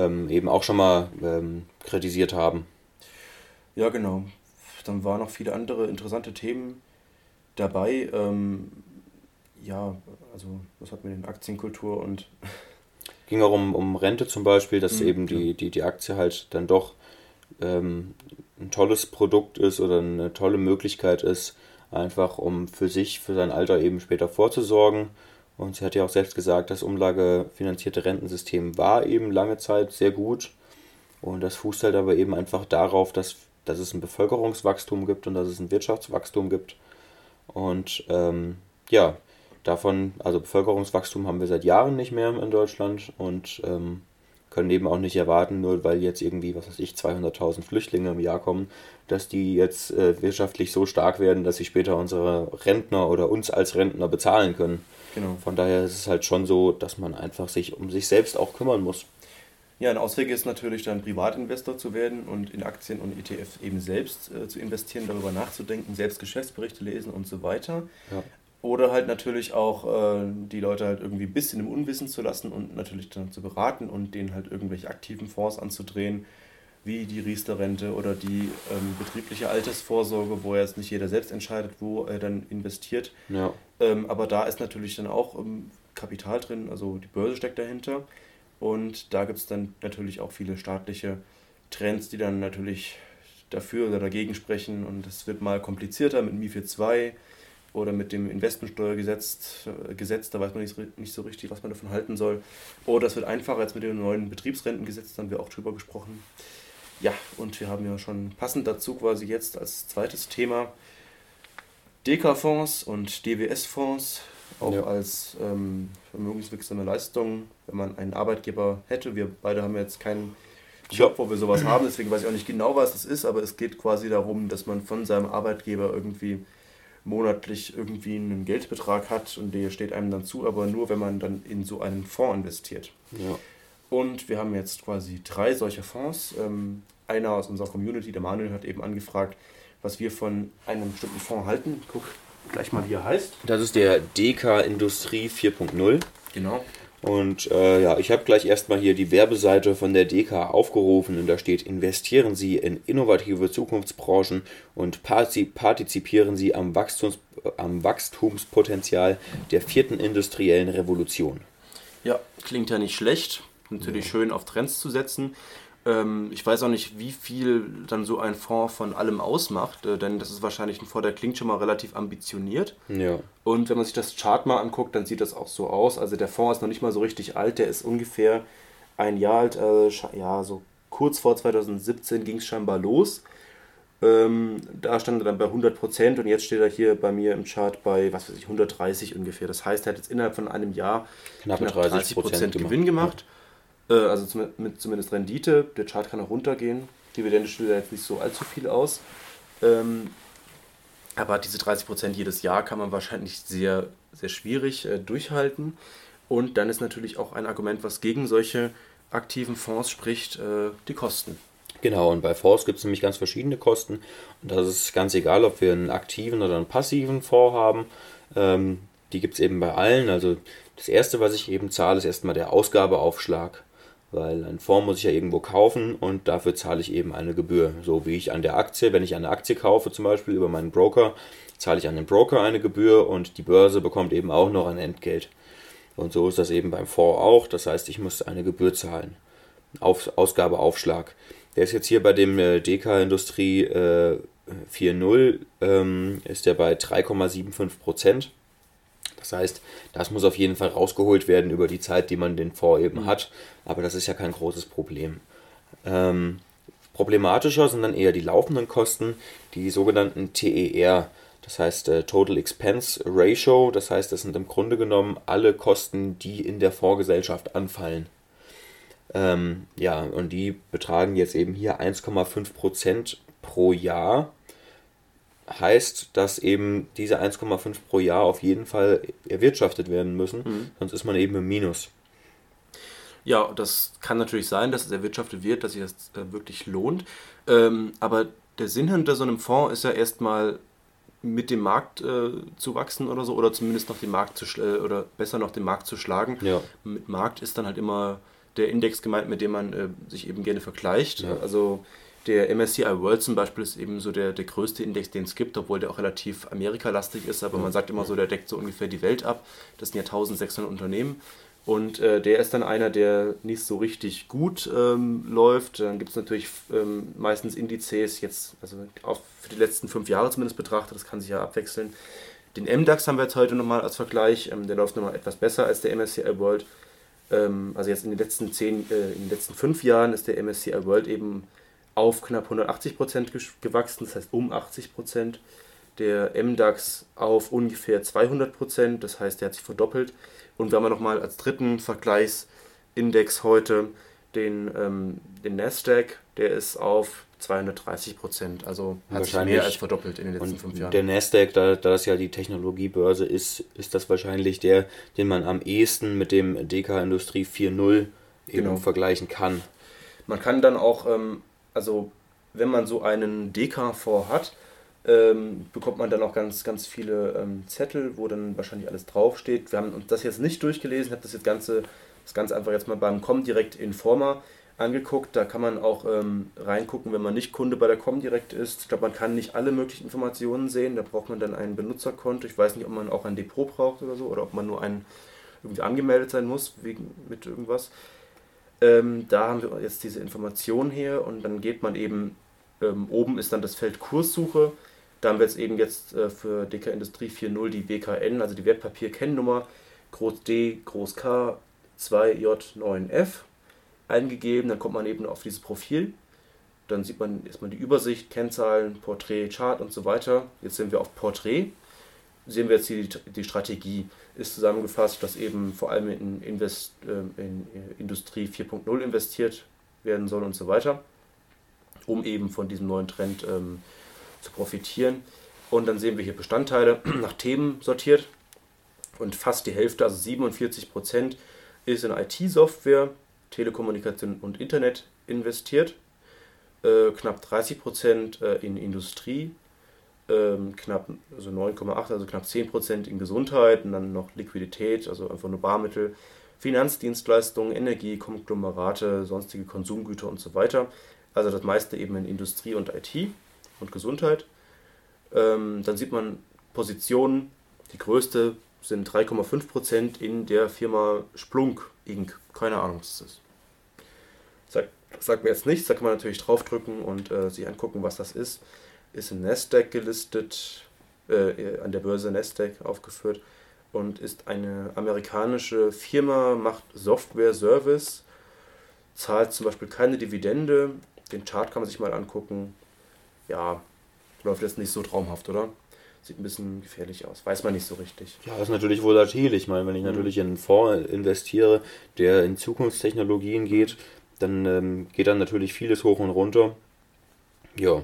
ähm, eben auch schon mal ähm, kritisiert haben. Ja, genau. Dann waren noch viele andere interessante Themen dabei. Ähm, ja, also was hat mit den Aktienkultur und. (laughs) Ging auch um, um Rente zum Beispiel, dass mhm, eben die, die, die Aktie halt dann doch ähm, ein tolles Produkt ist oder eine tolle Möglichkeit ist, einfach um für sich, für sein Alter eben später vorzusorgen und sie hat ja auch selbst gesagt, das umlagefinanzierte Rentensystem war eben lange Zeit sehr gut. Und das fußt halt aber eben einfach darauf, dass, dass es ein Bevölkerungswachstum gibt und dass es ein Wirtschaftswachstum gibt. Und ähm, ja, davon, also Bevölkerungswachstum haben wir seit Jahren nicht mehr in Deutschland und ähm, können eben auch nicht erwarten, nur weil jetzt irgendwie, was weiß ich, 200.000 Flüchtlinge im Jahr kommen, dass die jetzt äh, wirtschaftlich so stark werden, dass sie später unsere Rentner oder uns als Rentner bezahlen können. Genau. Von daher ist es halt schon so, dass man einfach sich um sich selbst auch kümmern muss. Ja, ein Ausweg ist natürlich dann Privatinvestor zu werden und in Aktien und ETFs eben selbst äh, zu investieren, darüber nachzudenken, selbst Geschäftsberichte lesen und so weiter. Ja. Oder halt natürlich auch äh, die Leute halt irgendwie ein bisschen im Unwissen zu lassen und natürlich dann zu beraten und denen halt irgendwelche aktiven Fonds anzudrehen, wie die Riester-Rente oder die ähm, betriebliche Altersvorsorge, wo jetzt nicht jeder selbst entscheidet, wo er dann investiert. Ja. Ähm, aber da ist natürlich dann auch ähm, Kapital drin, also die Börse steckt dahinter. Und da gibt es dann natürlich auch viele staatliche Trends, die dann natürlich dafür oder dagegen sprechen. Und es wird mal komplizierter mit MIFID 2 oder mit dem Investmentsteuergesetz. Äh, Gesetz, da weiß man nicht, nicht so richtig, was man davon halten soll. Oder es wird einfacher als mit dem neuen Betriebsrentengesetz, da haben wir auch drüber gesprochen. Ja, und wir haben ja schon passend dazu quasi jetzt als zweites Thema DK-Fonds und DWS-Fonds, auch ja. als ähm, vermögenswirksame Leistung, wenn man einen Arbeitgeber hätte. Wir beide haben jetzt keinen Job, wo wir sowas haben, deswegen weiß ich auch nicht genau, was das ist, aber es geht quasi darum, dass man von seinem Arbeitgeber irgendwie monatlich irgendwie einen Geldbetrag hat und der steht einem dann zu, aber nur wenn man dann in so einen Fonds investiert. Ja. Und wir haben jetzt quasi drei solcher Fonds. Ähm, einer aus unserer Community, der Manuel, hat eben angefragt, was wir von einem bestimmten Fonds halten. Guck gleich mal, wie er heißt. Das ist der DK Industrie 4.0. Genau. Und äh, ja, ich habe gleich erstmal hier die Werbeseite von der DK aufgerufen und da steht, investieren Sie in innovative Zukunftsbranchen und partizipieren Sie am, Wachstums, am Wachstumspotenzial der vierten industriellen Revolution. Ja, klingt ja nicht schlecht. Natürlich ja. schön auf Trends zu setzen. Ähm, ich weiß auch nicht, wie viel dann so ein Fonds von allem ausmacht, äh, denn das ist wahrscheinlich ein Fonds, der klingt schon mal relativ ambitioniert. Ja. Und wenn man sich das Chart mal anguckt, dann sieht das auch so aus. Also der Fonds ist noch nicht mal so richtig alt, der ist ungefähr ein Jahr alt, äh, ja, so kurz vor 2017 ging es scheinbar los. Ähm, da stand er dann bei 100% und jetzt steht er hier bei mir im Chart bei, was weiß ich, 130 ungefähr. Das heißt, er hat jetzt innerhalb von einem Jahr knapp 30%, 30 Gewinn gemacht. Ja. Äh, also zum, mit zumindest Rendite. Der Chart kann auch runtergehen. Dividende stellt jetzt nicht so allzu viel aus. Ähm, aber diese 30% jedes Jahr kann man wahrscheinlich sehr, sehr schwierig äh, durchhalten. Und dann ist natürlich auch ein Argument, was gegen solche aktiven Fonds spricht, äh, die Kosten. Genau, und bei Fonds gibt es nämlich ganz verschiedene Kosten. Und das ist ganz egal, ob wir einen aktiven oder einen passiven Fonds haben. Ähm, die gibt es eben bei allen. Also das erste, was ich eben zahle, ist erstmal der Ausgabeaufschlag. Weil ein Fonds muss ich ja irgendwo kaufen und dafür zahle ich eben eine Gebühr. So wie ich an der Aktie, wenn ich eine Aktie kaufe, zum Beispiel über meinen Broker, zahle ich an den Broker eine Gebühr und die Börse bekommt eben auch noch ein Entgelt. Und so ist das eben beim Fonds auch. Das heißt, ich muss eine Gebühr zahlen. Auf, Ausgabeaufschlag. Der ist jetzt hier bei dem äh, DK Industrie äh, 4.0 ähm, ist der bei 3,75 Prozent. Das heißt, das muss auf jeden Fall rausgeholt werden über die Zeit, die man den Fonds eben mhm. hat. Aber das ist ja kein großes Problem. Ähm, problematischer sind dann eher die laufenden Kosten, die sogenannten TER. Das heißt äh, Total Expense Ratio. Das heißt, das sind im Grunde genommen alle Kosten, die in der Fondsgesellschaft anfallen. Ähm, ja, und die betragen jetzt eben hier 1,5% pro Jahr. Heißt, dass eben diese 1,5 pro Jahr auf jeden Fall erwirtschaftet werden müssen, mhm. sonst ist man eben im Minus. Ja, das kann natürlich sein, dass es erwirtschaftet wird, dass sich das äh, wirklich lohnt. Ähm, aber der Sinn hinter so einem Fonds ist ja erstmal mit dem Markt äh, zu wachsen oder so, oder zumindest noch den Markt zu äh, oder besser noch den Markt zu schlagen. Ja. Mit Markt ist dann halt immer der Index gemeint, mit dem man äh, sich eben gerne vergleicht. Ja. Also der MSCI World zum Beispiel ist eben so der, der größte Index, den es gibt, obwohl der auch relativ amerikalastig ist, aber man sagt immer so, der deckt so ungefähr die Welt ab. Das sind ja 1600 Unternehmen. Und äh, der ist dann einer, der nicht so richtig gut ähm, läuft. Dann gibt es natürlich ähm, meistens Indizes, jetzt, also auch für die letzten fünf Jahre zumindest betrachtet, das kann sich ja abwechseln. Den MDAX haben wir jetzt heute nochmal als Vergleich. Ähm, der läuft nochmal etwas besser als der MSCI World. Ähm, also jetzt in den letzten zehn, äh, in den letzten fünf Jahren ist der MSCI World eben auf knapp 180 Prozent gewachsen, das heißt um 80 Prozent. Der MDAX auf ungefähr 200 Prozent, das heißt, der hat sich verdoppelt. Und wenn wir nochmal als dritten Vergleichsindex heute den, ähm, den Nasdaq, der ist auf 230 Prozent, also hat sich mehr als verdoppelt in den letzten fünf Jahren. Der Nasdaq, da, da das ja die Technologiebörse ist, ist das wahrscheinlich der, den man am ehesten mit dem DK Industrie 4.0 eben genau. vergleichen kann. Man kann dann auch, ähm, also wenn man so einen DK-Fonds hat, ähm, bekommt man dann auch ganz, ganz viele ähm, Zettel, wo dann wahrscheinlich alles draufsteht. Wir haben uns das jetzt nicht durchgelesen, habe das jetzt Ganze, das Ganze einfach jetzt mal beim Comdirect Informer angeguckt. Da kann man auch ähm, reingucken, wenn man nicht Kunde bei der Comdirect ist. Ich glaube, man kann nicht alle möglichen Informationen sehen. Da braucht man dann ein Benutzerkonto. Ich weiß nicht, ob man auch ein Depot braucht oder so oder ob man nur ein irgendwie angemeldet sein muss wegen, mit irgendwas. Ähm, da haben wir jetzt diese Information hier und dann geht man eben, ähm, oben ist dann das Feld Kurssuche. Da haben wir jetzt eben jetzt äh, für DK Industrie 4.0 die WKN, also die Wertpapier-Kennnummer, Groß D, Groß K, 2J9F eingegeben, dann kommt man eben auf dieses Profil. Dann sieht man erstmal die Übersicht, Kennzahlen, Porträt, Chart und so weiter. Jetzt sind wir auf Porträt. Sehen wir jetzt die, die Strategie ist zusammengefasst, dass eben vor allem in, Invest, äh, in Industrie 4.0 investiert werden soll und so weiter, um eben von diesem neuen Trend ähm, zu profitieren. Und dann sehen wir hier Bestandteile (clears throat) nach Themen sortiert und fast die Hälfte, also 47 Prozent, ist in IT-Software, Telekommunikation und Internet investiert, äh, knapp 30 Prozent äh, in Industrie, ähm, knapp also 9,8, also knapp 10 Prozent in Gesundheit und dann noch Liquidität, also einfach nur Barmittel, Finanzdienstleistungen, Energie, Konglomerate, sonstige Konsumgüter und so weiter. Also das meiste eben in Industrie und IT und Gesundheit. Ähm, dann sieht man Positionen, die größte sind 3,5% in der Firma Splunk Inc. Keine Ahnung, was das ist. Sagt, sagt mir jetzt nichts, da kann man natürlich draufdrücken und äh, sich angucken, was das ist. Ist im Nasdaq gelistet, äh, an der Börse Nasdaq aufgeführt und ist eine amerikanische Firma, macht Software Service. zahlt zum Beispiel keine Dividende. Den Chart kann man sich mal angucken. Ja, läuft jetzt nicht so traumhaft, oder? Sieht ein bisschen gefährlich aus. Weiß man nicht so richtig. Ja, das ist natürlich volatil. Ich meine, wenn ich mhm. natürlich in einen Fonds investiere, der in Zukunftstechnologien geht, dann ähm, geht dann natürlich vieles hoch und runter. Ja.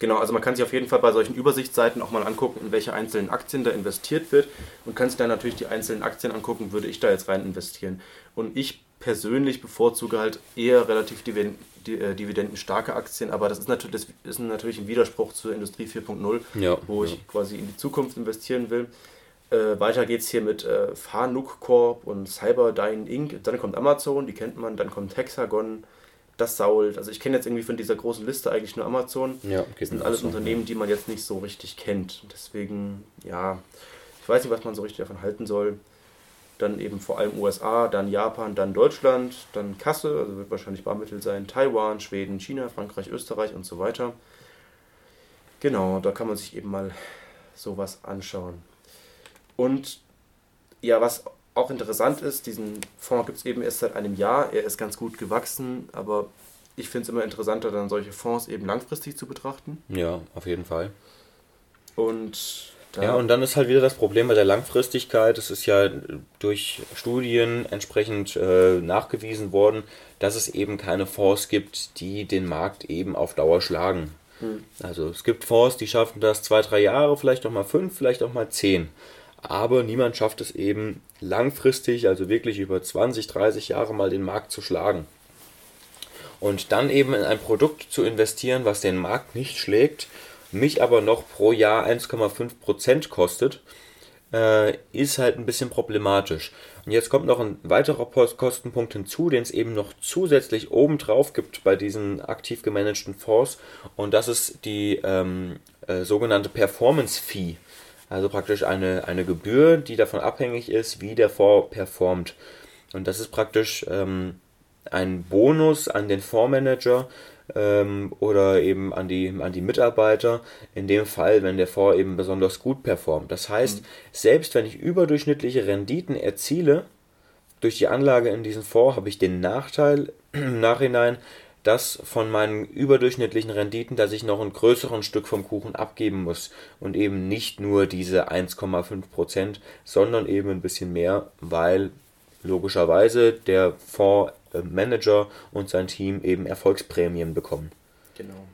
Genau, also man kann sich auf jeden Fall bei solchen Übersichtsseiten auch mal angucken, in welche einzelnen Aktien da investiert wird und kann sich dann natürlich die einzelnen Aktien angucken, würde ich da jetzt rein investieren. Und ich persönlich bevorzuge halt eher relativ äh, dividendenstarke Aktien, aber das ist natürlich, das ist natürlich ein Widerspruch zur Industrie 4.0, ja, wo ja. ich quasi in die Zukunft investieren will. Äh, weiter geht es hier mit äh, Fanuc Corp und Cyberdyne Inc. Dann kommt Amazon, die kennt man, dann kommt Hexagon, das Sault. Also ich kenne jetzt irgendwie von dieser großen Liste eigentlich nur Amazon. Ja, das sind alles Unternehmen, die man jetzt nicht so richtig kennt. Deswegen, ja, ich weiß nicht, was man so richtig davon halten soll. Dann eben vor allem USA, dann Japan, dann Deutschland, dann Kasse, also wird wahrscheinlich Barmittel sein, Taiwan, Schweden, China, Frankreich, Österreich und so weiter. Genau, da kann man sich eben mal sowas anschauen. Und ja, was auch interessant ist, diesen Fonds gibt es eben erst seit einem Jahr. Er ist ganz gut gewachsen, aber ich finde es immer interessanter, dann solche Fonds eben langfristig zu betrachten. Ja, auf jeden Fall. Und ja, und dann ist halt wieder das Problem bei der Langfristigkeit. Es ist ja durch Studien entsprechend äh, nachgewiesen worden, dass es eben keine Fonds gibt, die den Markt eben auf Dauer schlagen. Hm. Also es gibt Fonds, die schaffen das zwei, drei Jahre, vielleicht auch mal fünf, vielleicht auch mal zehn aber niemand schafft es eben langfristig, also wirklich über 20, 30 Jahre mal den Markt zu schlagen. Und dann eben in ein Produkt zu investieren, was den Markt nicht schlägt, mich aber noch pro Jahr 1,5% kostet, äh, ist halt ein bisschen problematisch. Und jetzt kommt noch ein weiterer Kostenpunkt hinzu, den es eben noch zusätzlich obendrauf gibt bei diesen aktiv gemanagten Fonds, und das ist die ähm, äh, sogenannte Performance Fee. Also praktisch eine, eine Gebühr, die davon abhängig ist, wie der Fonds performt. Und das ist praktisch ähm, ein Bonus an den Fondsmanager ähm, oder eben an die, an die Mitarbeiter, in dem Fall, wenn der Fonds eben besonders gut performt. Das heißt, mhm. selbst wenn ich überdurchschnittliche Renditen erziele, durch die Anlage in diesen Fonds habe ich den Nachteil (clears throat) im Nachhinein, das von meinen überdurchschnittlichen Renditen, dass ich noch ein größeres Stück vom Kuchen abgeben muss und eben nicht nur diese 1,5%, sondern eben ein bisschen mehr, weil logischerweise der Fondsmanager und sein Team eben Erfolgsprämien bekommen. Genau.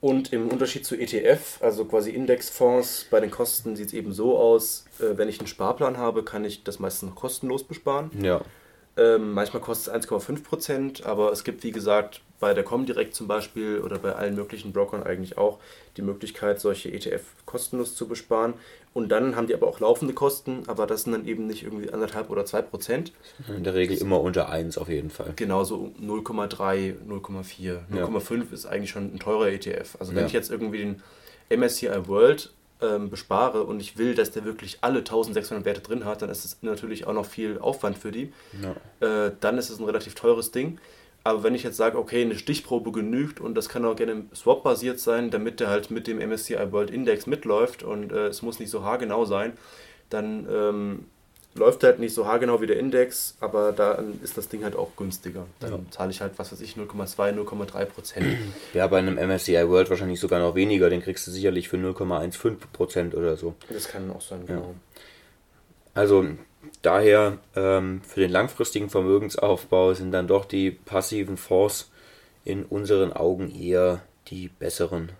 Und im Unterschied zu ETF, also quasi Indexfonds, bei den Kosten sieht es eben so aus, äh, wenn ich einen Sparplan habe, kann ich das meistens noch kostenlos besparen. Ja. Ähm, manchmal kostet es 1,5 Prozent, aber es gibt, wie gesagt, bei der Comdirect zum Beispiel oder bei allen möglichen Brokern eigentlich auch die Möglichkeit, solche ETF kostenlos zu besparen. Und dann haben die aber auch laufende Kosten, aber das sind dann eben nicht irgendwie anderthalb oder zwei Prozent. In der Regel immer unter 1 auf jeden Fall. Genau, so 0,3, 0,4. 0,5 ja. ist eigentlich schon ein teurer ETF. Also wenn ja. ich jetzt irgendwie den MSCI World ähm, bespare und ich will, dass der wirklich alle 1600 Werte drin hat, dann ist es natürlich auch noch viel Aufwand für die. Ja. Äh, dann ist es ein relativ teures Ding. Aber wenn ich jetzt sage, okay, eine Stichprobe genügt und das kann auch gerne Swap-basiert sein, damit der halt mit dem MSCI World Index mitläuft und äh, es muss nicht so haargenau sein, dann ähm, läuft halt nicht so haargenau wie der Index, aber dann ist das Ding halt auch günstiger. Dann ja. zahle ich halt, was weiß ich, 0,2, 0,3 Prozent. Ja, bei einem MSCI World wahrscheinlich sogar noch weniger, den kriegst du sicherlich für 0,15 Prozent oder so. Das kann auch sein, genau. Ja. Also daher ähm, für den langfristigen Vermögensaufbau sind dann doch die passiven Fonds in unseren Augen eher die besseren.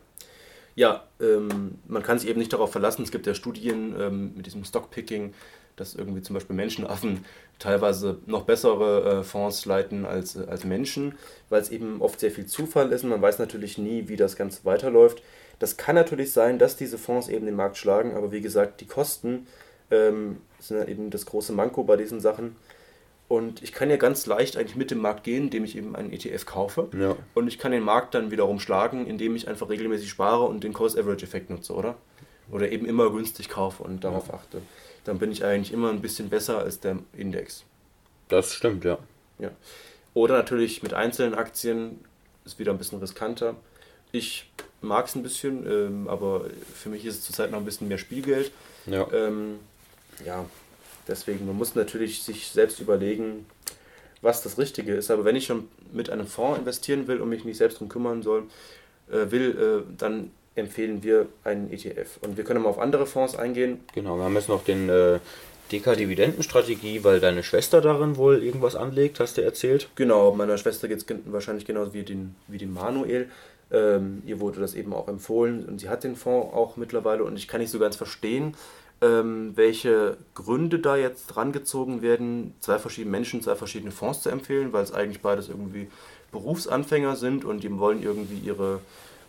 Ja, ähm, man kann sich eben nicht darauf verlassen. Es gibt ja Studien ähm, mit diesem Stockpicking, dass irgendwie zum Beispiel Menschenaffen teilweise noch bessere äh, Fonds leiten als, äh, als Menschen, weil es eben oft sehr viel Zufall ist und man weiß natürlich nie, wie das Ganze weiterläuft. Das kann natürlich sein, dass diese Fonds eben den Markt schlagen, aber wie gesagt, die Kosten ähm, sind ja eben das große Manko bei diesen Sachen. Und ich kann ja ganz leicht eigentlich mit dem Markt gehen, indem ich eben einen ETF kaufe. Ja. Und ich kann den Markt dann wiederum schlagen, indem ich einfach regelmäßig spare und den Cost-Average-Effekt nutze, oder? Oder eben immer günstig kaufe und darauf ja. achte dann bin ich eigentlich immer ein bisschen besser als der Index. Das stimmt, ja. ja. Oder natürlich mit einzelnen Aktien ist wieder ein bisschen riskanter. Ich mag es ein bisschen, ähm, aber für mich ist es zurzeit noch ein bisschen mehr Spielgeld. Ja. Ähm, ja, deswegen, man muss natürlich sich selbst überlegen, was das Richtige ist. Aber wenn ich schon mit einem Fonds investieren will und mich nicht selbst darum kümmern soll, äh, will, äh, dann empfehlen wir einen ETF. Und wir können mal auf andere Fonds eingehen. Genau, wir haben jetzt noch den äh, DK-Dividendenstrategie, weil deine Schwester darin wohl irgendwas anlegt, hast du erzählt. Genau, meiner Schwester geht es wahrscheinlich genauso wie den, wie den Manuel. Ähm, ihr wurde das eben auch empfohlen und sie hat den Fonds auch mittlerweile und ich kann nicht so ganz verstehen, ähm, welche Gründe da jetzt rangezogen werden, zwei verschiedene Menschen, zwei verschiedene Fonds zu empfehlen, weil es eigentlich beides irgendwie Berufsanfänger sind und die wollen irgendwie ihre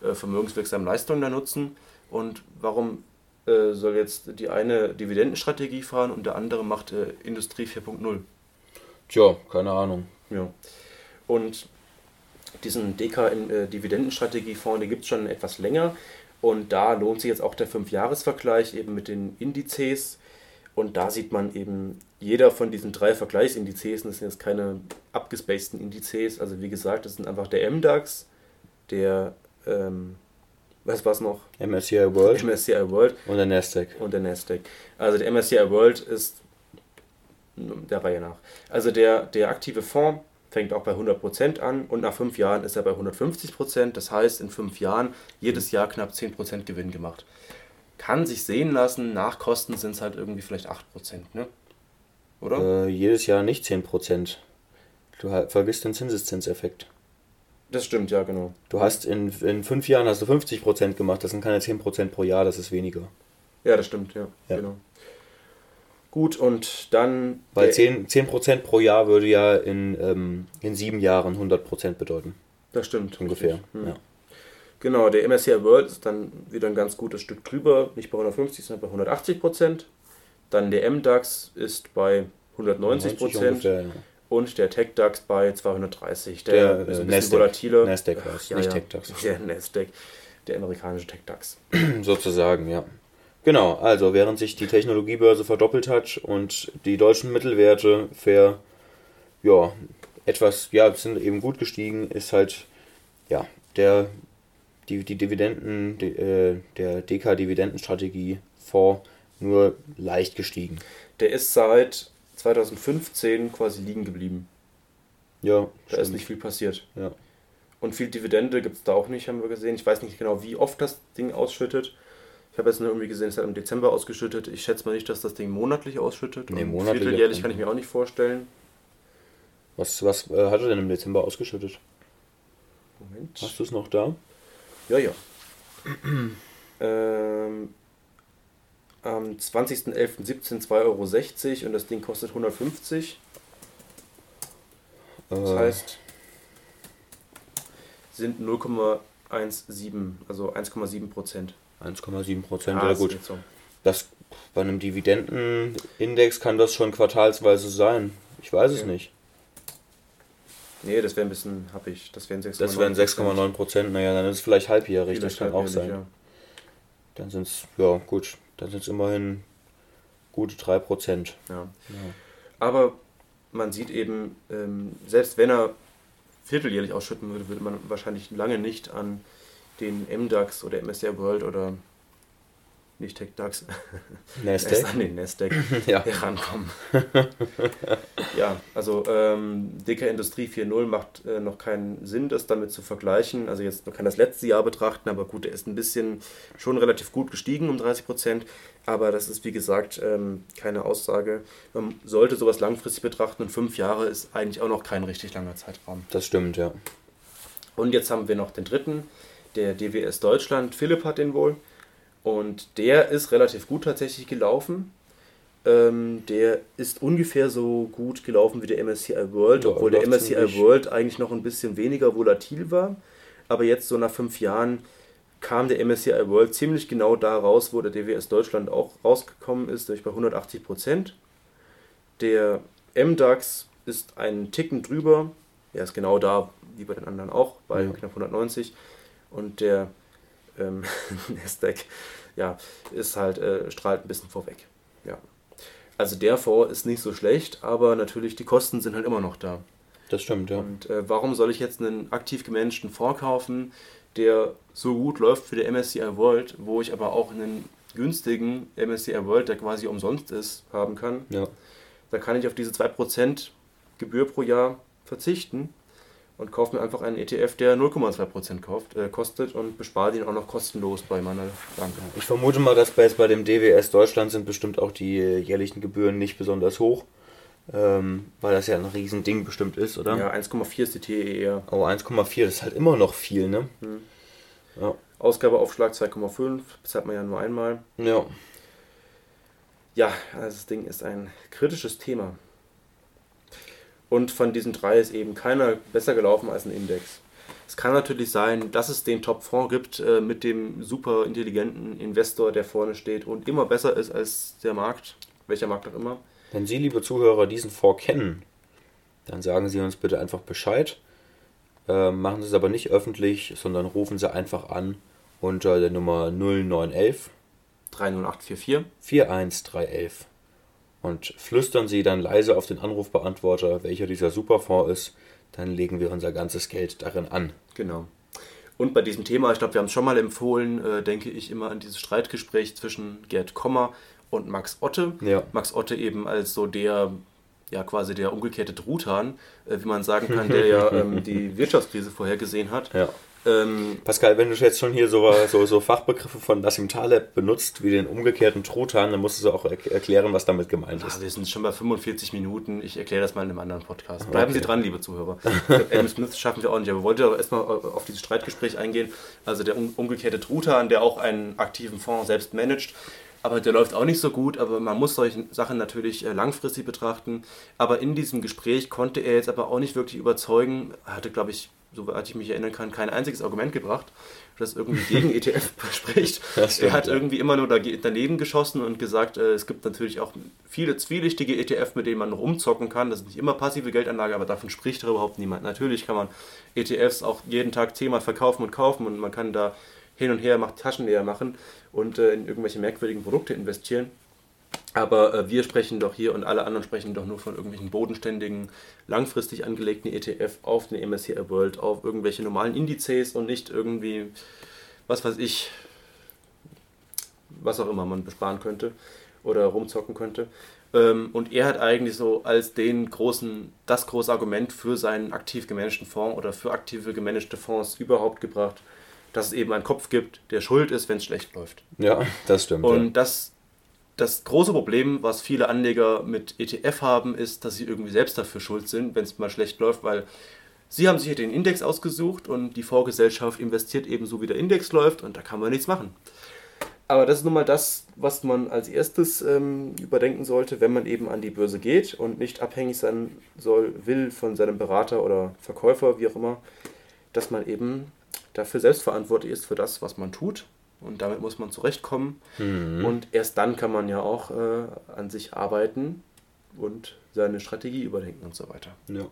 äh, vermögenswirksamen Leistungen da nutzen. Und warum äh, soll jetzt die eine Dividendenstrategie fahren und der andere macht äh, Industrie 4.0? Tja, keine Ahnung. Ja. Und diesen DK-Dividendenstrategiefonds, den gibt es schon etwas länger. Und da lohnt sich jetzt auch der 5-Jahres-Vergleich eben mit den Indizes. Und da sieht man eben, jeder von diesen drei Vergleichsindizes, das sind jetzt keine abgespaceden Indizes, also wie gesagt, das sind einfach der MDAX, der ähm, was war es noch? MSCI World. MSCI World. Und der Nasdaq. Und der Nasdaq. Also der MSCI World ist der Reihe nach. Also der, der aktive Fonds fängt auch bei 100% an und nach fünf Jahren ist er bei 150%. Das heißt, in fünf Jahren jedes Jahr knapp 10% Gewinn gemacht. Kann sich sehen lassen, nach Kosten sind es halt irgendwie vielleicht 8%, ne? Oder? Äh, jedes Jahr nicht 10%. Du vergisst den Zinseszinseffekt. Das stimmt, ja, genau. Du hast in, in fünf Jahren hast du 50% gemacht, das sind keine 10% pro Jahr, das ist weniger. Ja, das stimmt, ja. ja. Genau. Gut, und dann. Weil 10%, 10 pro Jahr würde ja in, ähm, in sieben Jahren 100% bedeuten. Das stimmt. Ungefähr, hm. ja. Genau, der MSCI World ist dann wieder ein ganz gutes Stück drüber, nicht bei 150, sondern bei 180% Dann der MDAX ist bei 190 Ungefähr, ja und der TechDAX bei 230. Der, der ist ein bisschen volatiler. Nasdaq es, ja, nicht ja. TechDAX. Der Nasdaq, der amerikanische TechDAX. (clears throat) Sozusagen, ja. Genau, also während sich die Technologiebörse verdoppelt hat und die deutschen Mittelwerte für ja, etwas, ja, sind eben gut gestiegen, ist halt ja, der die, die Dividenden, die, äh, der DK-Dividendenstrategie Fonds nur leicht gestiegen. Der ist seit 2015 quasi liegen geblieben. Ja. Da stimmt. ist nicht viel passiert. Ja. Und viel Dividende gibt es da auch nicht, haben wir gesehen. Ich weiß nicht genau, wie oft das Ding ausschüttet. Ich habe jetzt nur irgendwie gesehen, es hat im Dezember ausgeschüttet. Ich schätze mal nicht, dass das Ding monatlich ausschüttet. Nee, monatlich. Vierteljährlich kann ich mir auch nicht vorstellen. Was, was äh, hat er denn im Dezember ausgeschüttet? Moment. Hast du es noch da? Ja, ja. (clears throat) ähm, am 20.11.17 2,60 Euro und das Ding kostet 150. Das äh. heißt, sind 0,17, also 1,7 Prozent. 1,7 Prozent, ah, ja gut. So. Das, bei einem Dividendenindex kann das schon quartalsweise sein. Ich weiß okay. es nicht. Nee, das wäre ein bisschen happig. Das wären 6,9 Das wären 6,9 Prozent. Naja, dann ist es vielleicht halbjährig. Vielleicht das kann auch sein. Ja. Dann sind es, ja gut, dann sind es immerhin gute 3%. Ja. ja. Aber man sieht eben, ähm, selbst wenn er vierteljährlich ausschütten würde, würde man wahrscheinlich lange nicht an den MDAX oder MSCI World oder nicht TechDAX, (laughs) Nasdaq. erst an den Nasdaq (laughs) ja. herankommen. (laughs) ja, also ähm, DK Industrie 4.0 macht äh, noch keinen Sinn, das damit zu vergleichen. Also jetzt man kann das letzte Jahr betrachten, aber gut, der ist ein bisschen schon relativ gut gestiegen um 30 Prozent. Aber das ist wie gesagt ähm, keine Aussage. Man sollte sowas langfristig betrachten und fünf Jahre ist eigentlich auch noch kein richtig langer Zeitraum. Das stimmt, ja. Und jetzt haben wir noch den dritten, der DWS Deutschland. Philipp hat den wohl. Und der ist relativ gut tatsächlich gelaufen. Ähm, der ist ungefähr so gut gelaufen wie der MSCI World, ja, obwohl der MSCI World eigentlich noch ein bisschen weniger volatil war. Aber jetzt so nach fünf Jahren kam der MSCI World ziemlich genau da raus, wo der DWS Deutschland auch rausgekommen ist, nämlich bei 180 Prozent. Der MDAX ist einen Ticken drüber. Er ist genau da, wie bei den anderen auch, bei ja. knapp 190. Und der ähm, (laughs) Nasdaq, ja, ist halt, äh, strahlt ein bisschen vorweg. Ja. Also der Fonds ist nicht so schlecht, aber natürlich die Kosten sind halt immer noch da. Das stimmt, ja. Und äh, warum soll ich jetzt einen aktiv gemanagten Fonds kaufen, der so gut läuft für den MSCI World, wo ich aber auch einen günstigen MSCI World, der quasi umsonst ist, haben kann? Ja. Da kann ich auf diese 2% Gebühr pro Jahr verzichten und kaufe mir einfach einen ETF, der 0,2% kauft, äh, kostet und bespare ihn auch noch kostenlos bei meiner Bank. Ich vermute mal, dass bei, bei dem DWS Deutschland sind bestimmt auch die jährlichen Gebühren nicht besonders hoch. Ähm, weil das ja ein Riesending bestimmt ist, oder? Ja, 1,4 ist die TER. Oh, 1,4, das ist halt immer noch viel, ne? Hm. Ja. Ausgabeaufschlag 2,5, bezahlt man ja nur einmal. Ja. Ja, also das Ding ist ein kritisches Thema. Und von diesen drei ist eben keiner besser gelaufen als ein Index. Es kann natürlich sein, dass es den Top-Fonds gibt äh, mit dem super intelligenten Investor, der vorne steht und immer besser ist als der Markt, welcher Markt auch immer. Wenn Sie, liebe Zuhörer, diesen Fonds kennen, dann sagen Sie uns bitte einfach Bescheid. Äh, machen Sie es aber nicht öffentlich, sondern rufen Sie einfach an unter der Nummer 0911 30844 41311 und flüstern Sie dann leise auf den Anrufbeantworter, welcher dieser Superfonds ist, dann legen wir unser ganzes Geld darin an. Genau. Und bei diesem Thema, ich glaube, wir haben es schon mal empfohlen, äh, denke ich immer an dieses Streitgespräch zwischen Gerd Kommer und Max Otte. Ja. Max Otte eben als so der, ja quasi der umgekehrte Truthahn, äh, wie man sagen kann, der ja (laughs) ähm, die Wirtschaftskrise vorhergesehen hat. Ja. Ähm, Pascal, wenn du jetzt schon hier so, so, so Fachbegriffe von Nassim Taleb benutzt, wie den umgekehrten Truthahn, dann musst du auch er erklären, was damit gemeint ist. Ja, wir sind schon bei 45 Minuten. Ich erkläre das mal in einem anderen Podcast. Bleiben okay. Sie dran, liebe Zuhörer. (laughs) Adam Smith schaffen wir auch nicht. Aber wir wollten aber erstmal auf dieses Streitgespräch eingehen. Also der umgekehrte Truthahn, der auch einen aktiven Fonds selbst managt. Aber der läuft auch nicht so gut, aber man muss solche Sachen natürlich äh, langfristig betrachten. Aber in diesem Gespräch konnte er jetzt aber auch nicht wirklich überzeugen. Er hatte, glaube ich, soweit ich mich erinnern kann, kein einziges Argument gebracht, das irgendwie gegen (laughs) ETF spricht. er hat irgendwie immer nur daneben geschossen und gesagt, äh, es gibt natürlich auch viele zwielichtige ETF, mit denen man noch umzocken kann. Das ist nicht immer passive Geldanlage, aber davon spricht überhaupt niemand. Natürlich kann man ETFs auch jeden Tag zehnmal verkaufen und kaufen und man kann da hin und her macht Taschen leer machen und äh, in irgendwelche merkwürdigen Produkte investieren. Aber äh, wir sprechen doch hier und alle anderen sprechen doch nur von irgendwelchen bodenständigen, langfristig angelegten ETF auf eine MSCI World, auf irgendwelche normalen Indizes und nicht irgendwie, was weiß ich, was auch immer man besparen könnte oder rumzocken könnte. Ähm, und er hat eigentlich so als den großen, das große Argument für seinen aktiv gemanagten Fonds oder für aktive gemanagte Fonds überhaupt gebracht, dass es eben einen Kopf gibt, der schuld ist, wenn es schlecht läuft. Ja, das stimmt. Und ja. das das große Problem, was viele Anleger mit ETF haben, ist, dass sie irgendwie selbst dafür schuld sind, wenn es mal schlecht läuft, weil sie haben sich den Index ausgesucht und die Vorgesellschaft investiert ebenso, wie der Index läuft und da kann man nichts machen. Aber das ist nun mal das, was man als erstes ähm, überdenken sollte, wenn man eben an die Börse geht und nicht abhängig sein soll, will von seinem Berater oder Verkäufer, wie auch immer, dass man eben dafür selbstverantwortlich ist für das, was man tut und damit muss man zurechtkommen. Mhm. Und erst dann kann man ja auch äh, an sich arbeiten und seine Strategie überdenken und so weiter. Ja.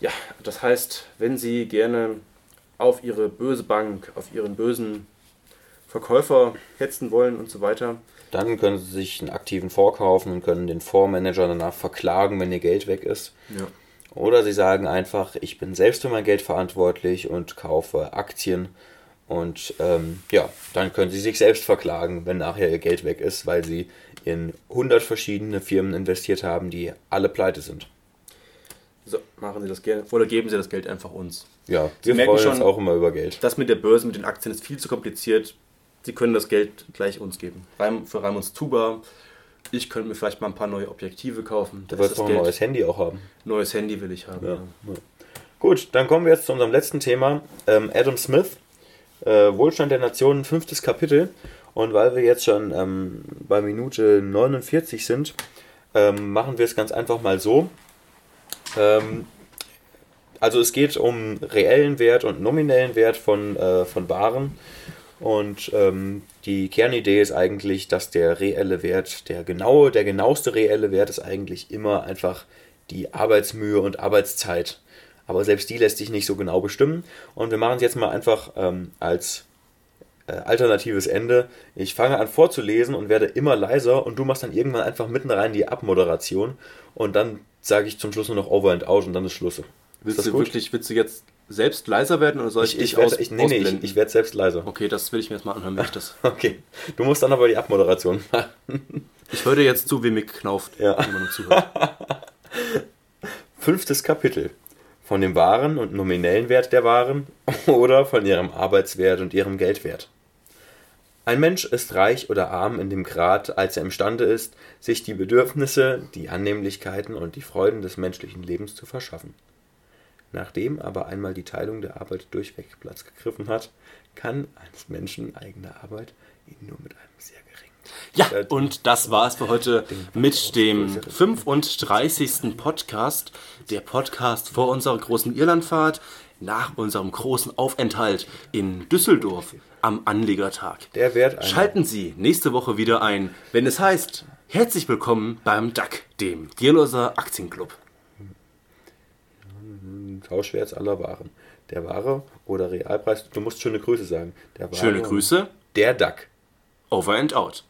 Ja, das heißt, wenn Sie gerne auf Ihre böse Bank, auf Ihren bösen Verkäufer hetzen wollen und so weiter, dann können Sie sich einen aktiven Fonds kaufen und können den Fondsmanager danach verklagen, wenn Ihr Geld weg ist. Ja. Oder Sie sagen einfach, ich bin selbst für mein Geld verantwortlich und kaufe Aktien und ähm, ja, dann können sie sich selbst verklagen, wenn nachher ihr Geld weg ist, weil sie in 100 verschiedene Firmen investiert haben, die alle pleite sind. So, machen Sie das gerne. Oder geben Sie das Geld einfach uns. Ja, Sie wir freuen schon, uns auch immer über Geld. Das mit der Börse, mit den Aktien ist viel zu kompliziert. Sie können das Geld gleich uns geben. Für Raimunds Tuba. Ich könnte mir vielleicht mal ein paar neue Objektive kaufen. Du willst doch ein neues Handy auch haben. Neues Handy will ich haben, ja. ja. Gut, dann kommen wir jetzt zu unserem letzten Thema. Ähm, Adam Smith äh, Wohlstand der Nationen, fünftes Kapitel. Und weil wir jetzt schon ähm, bei Minute 49 sind, ähm, machen wir es ganz einfach mal so. Ähm, also es geht um reellen Wert und nominellen Wert von, äh, von Waren. Und ähm, die Kernidee ist eigentlich, dass der reelle Wert, der genaue, der genaueste reelle Wert ist eigentlich immer einfach die Arbeitsmühe und Arbeitszeit aber selbst die lässt sich nicht so genau bestimmen. Und wir machen es jetzt mal einfach ähm, als äh, alternatives Ende. Ich fange an vorzulesen und werde immer leiser und du machst dann irgendwann einfach mitten rein die Abmoderation und dann sage ich zum Schluss nur noch Over and Out und dann ist Schluss. Willst ist du gut? wirklich, willst du jetzt selbst leiser werden oder soll ich, ich dich werd, aus, ich, nee, nee, ich, ich werde selbst leiser. Okay, das will ich mir jetzt mal anhören, ich das. (laughs) okay. Du musst dann aber die Abmoderation machen. ich höre dir jetzt zu, wie Mick knauft, ja. wenn man zuhört. (laughs) Fünftes Kapitel. Von dem wahren und nominellen Wert der Waren (laughs) oder von ihrem Arbeitswert und ihrem Geldwert. Ein Mensch ist reich oder arm in dem Grad, als er imstande ist, sich die Bedürfnisse, die Annehmlichkeiten und die Freuden des menschlichen Lebens zu verschaffen. Nachdem aber einmal die Teilung der Arbeit durchweg Platz gegriffen hat, kann eines Menschen eigene Arbeit ihn nur mit einem Ja, und das war es für heute mit dem 35. Podcast. Der Podcast vor unserer großen Irlandfahrt, nach unserem großen Aufenthalt in Düsseldorf am Anlegertag. Der einer Schalten Sie nächste Woche wieder ein, wenn es heißt, herzlich willkommen beim DAC, dem Dierloser Aktienclub. Tauschwerts aller Waren. Der Ware oder Realpreis, du musst schöne Grüße sagen. Der Ware Schöne Grüße, Der DAC. Over and out.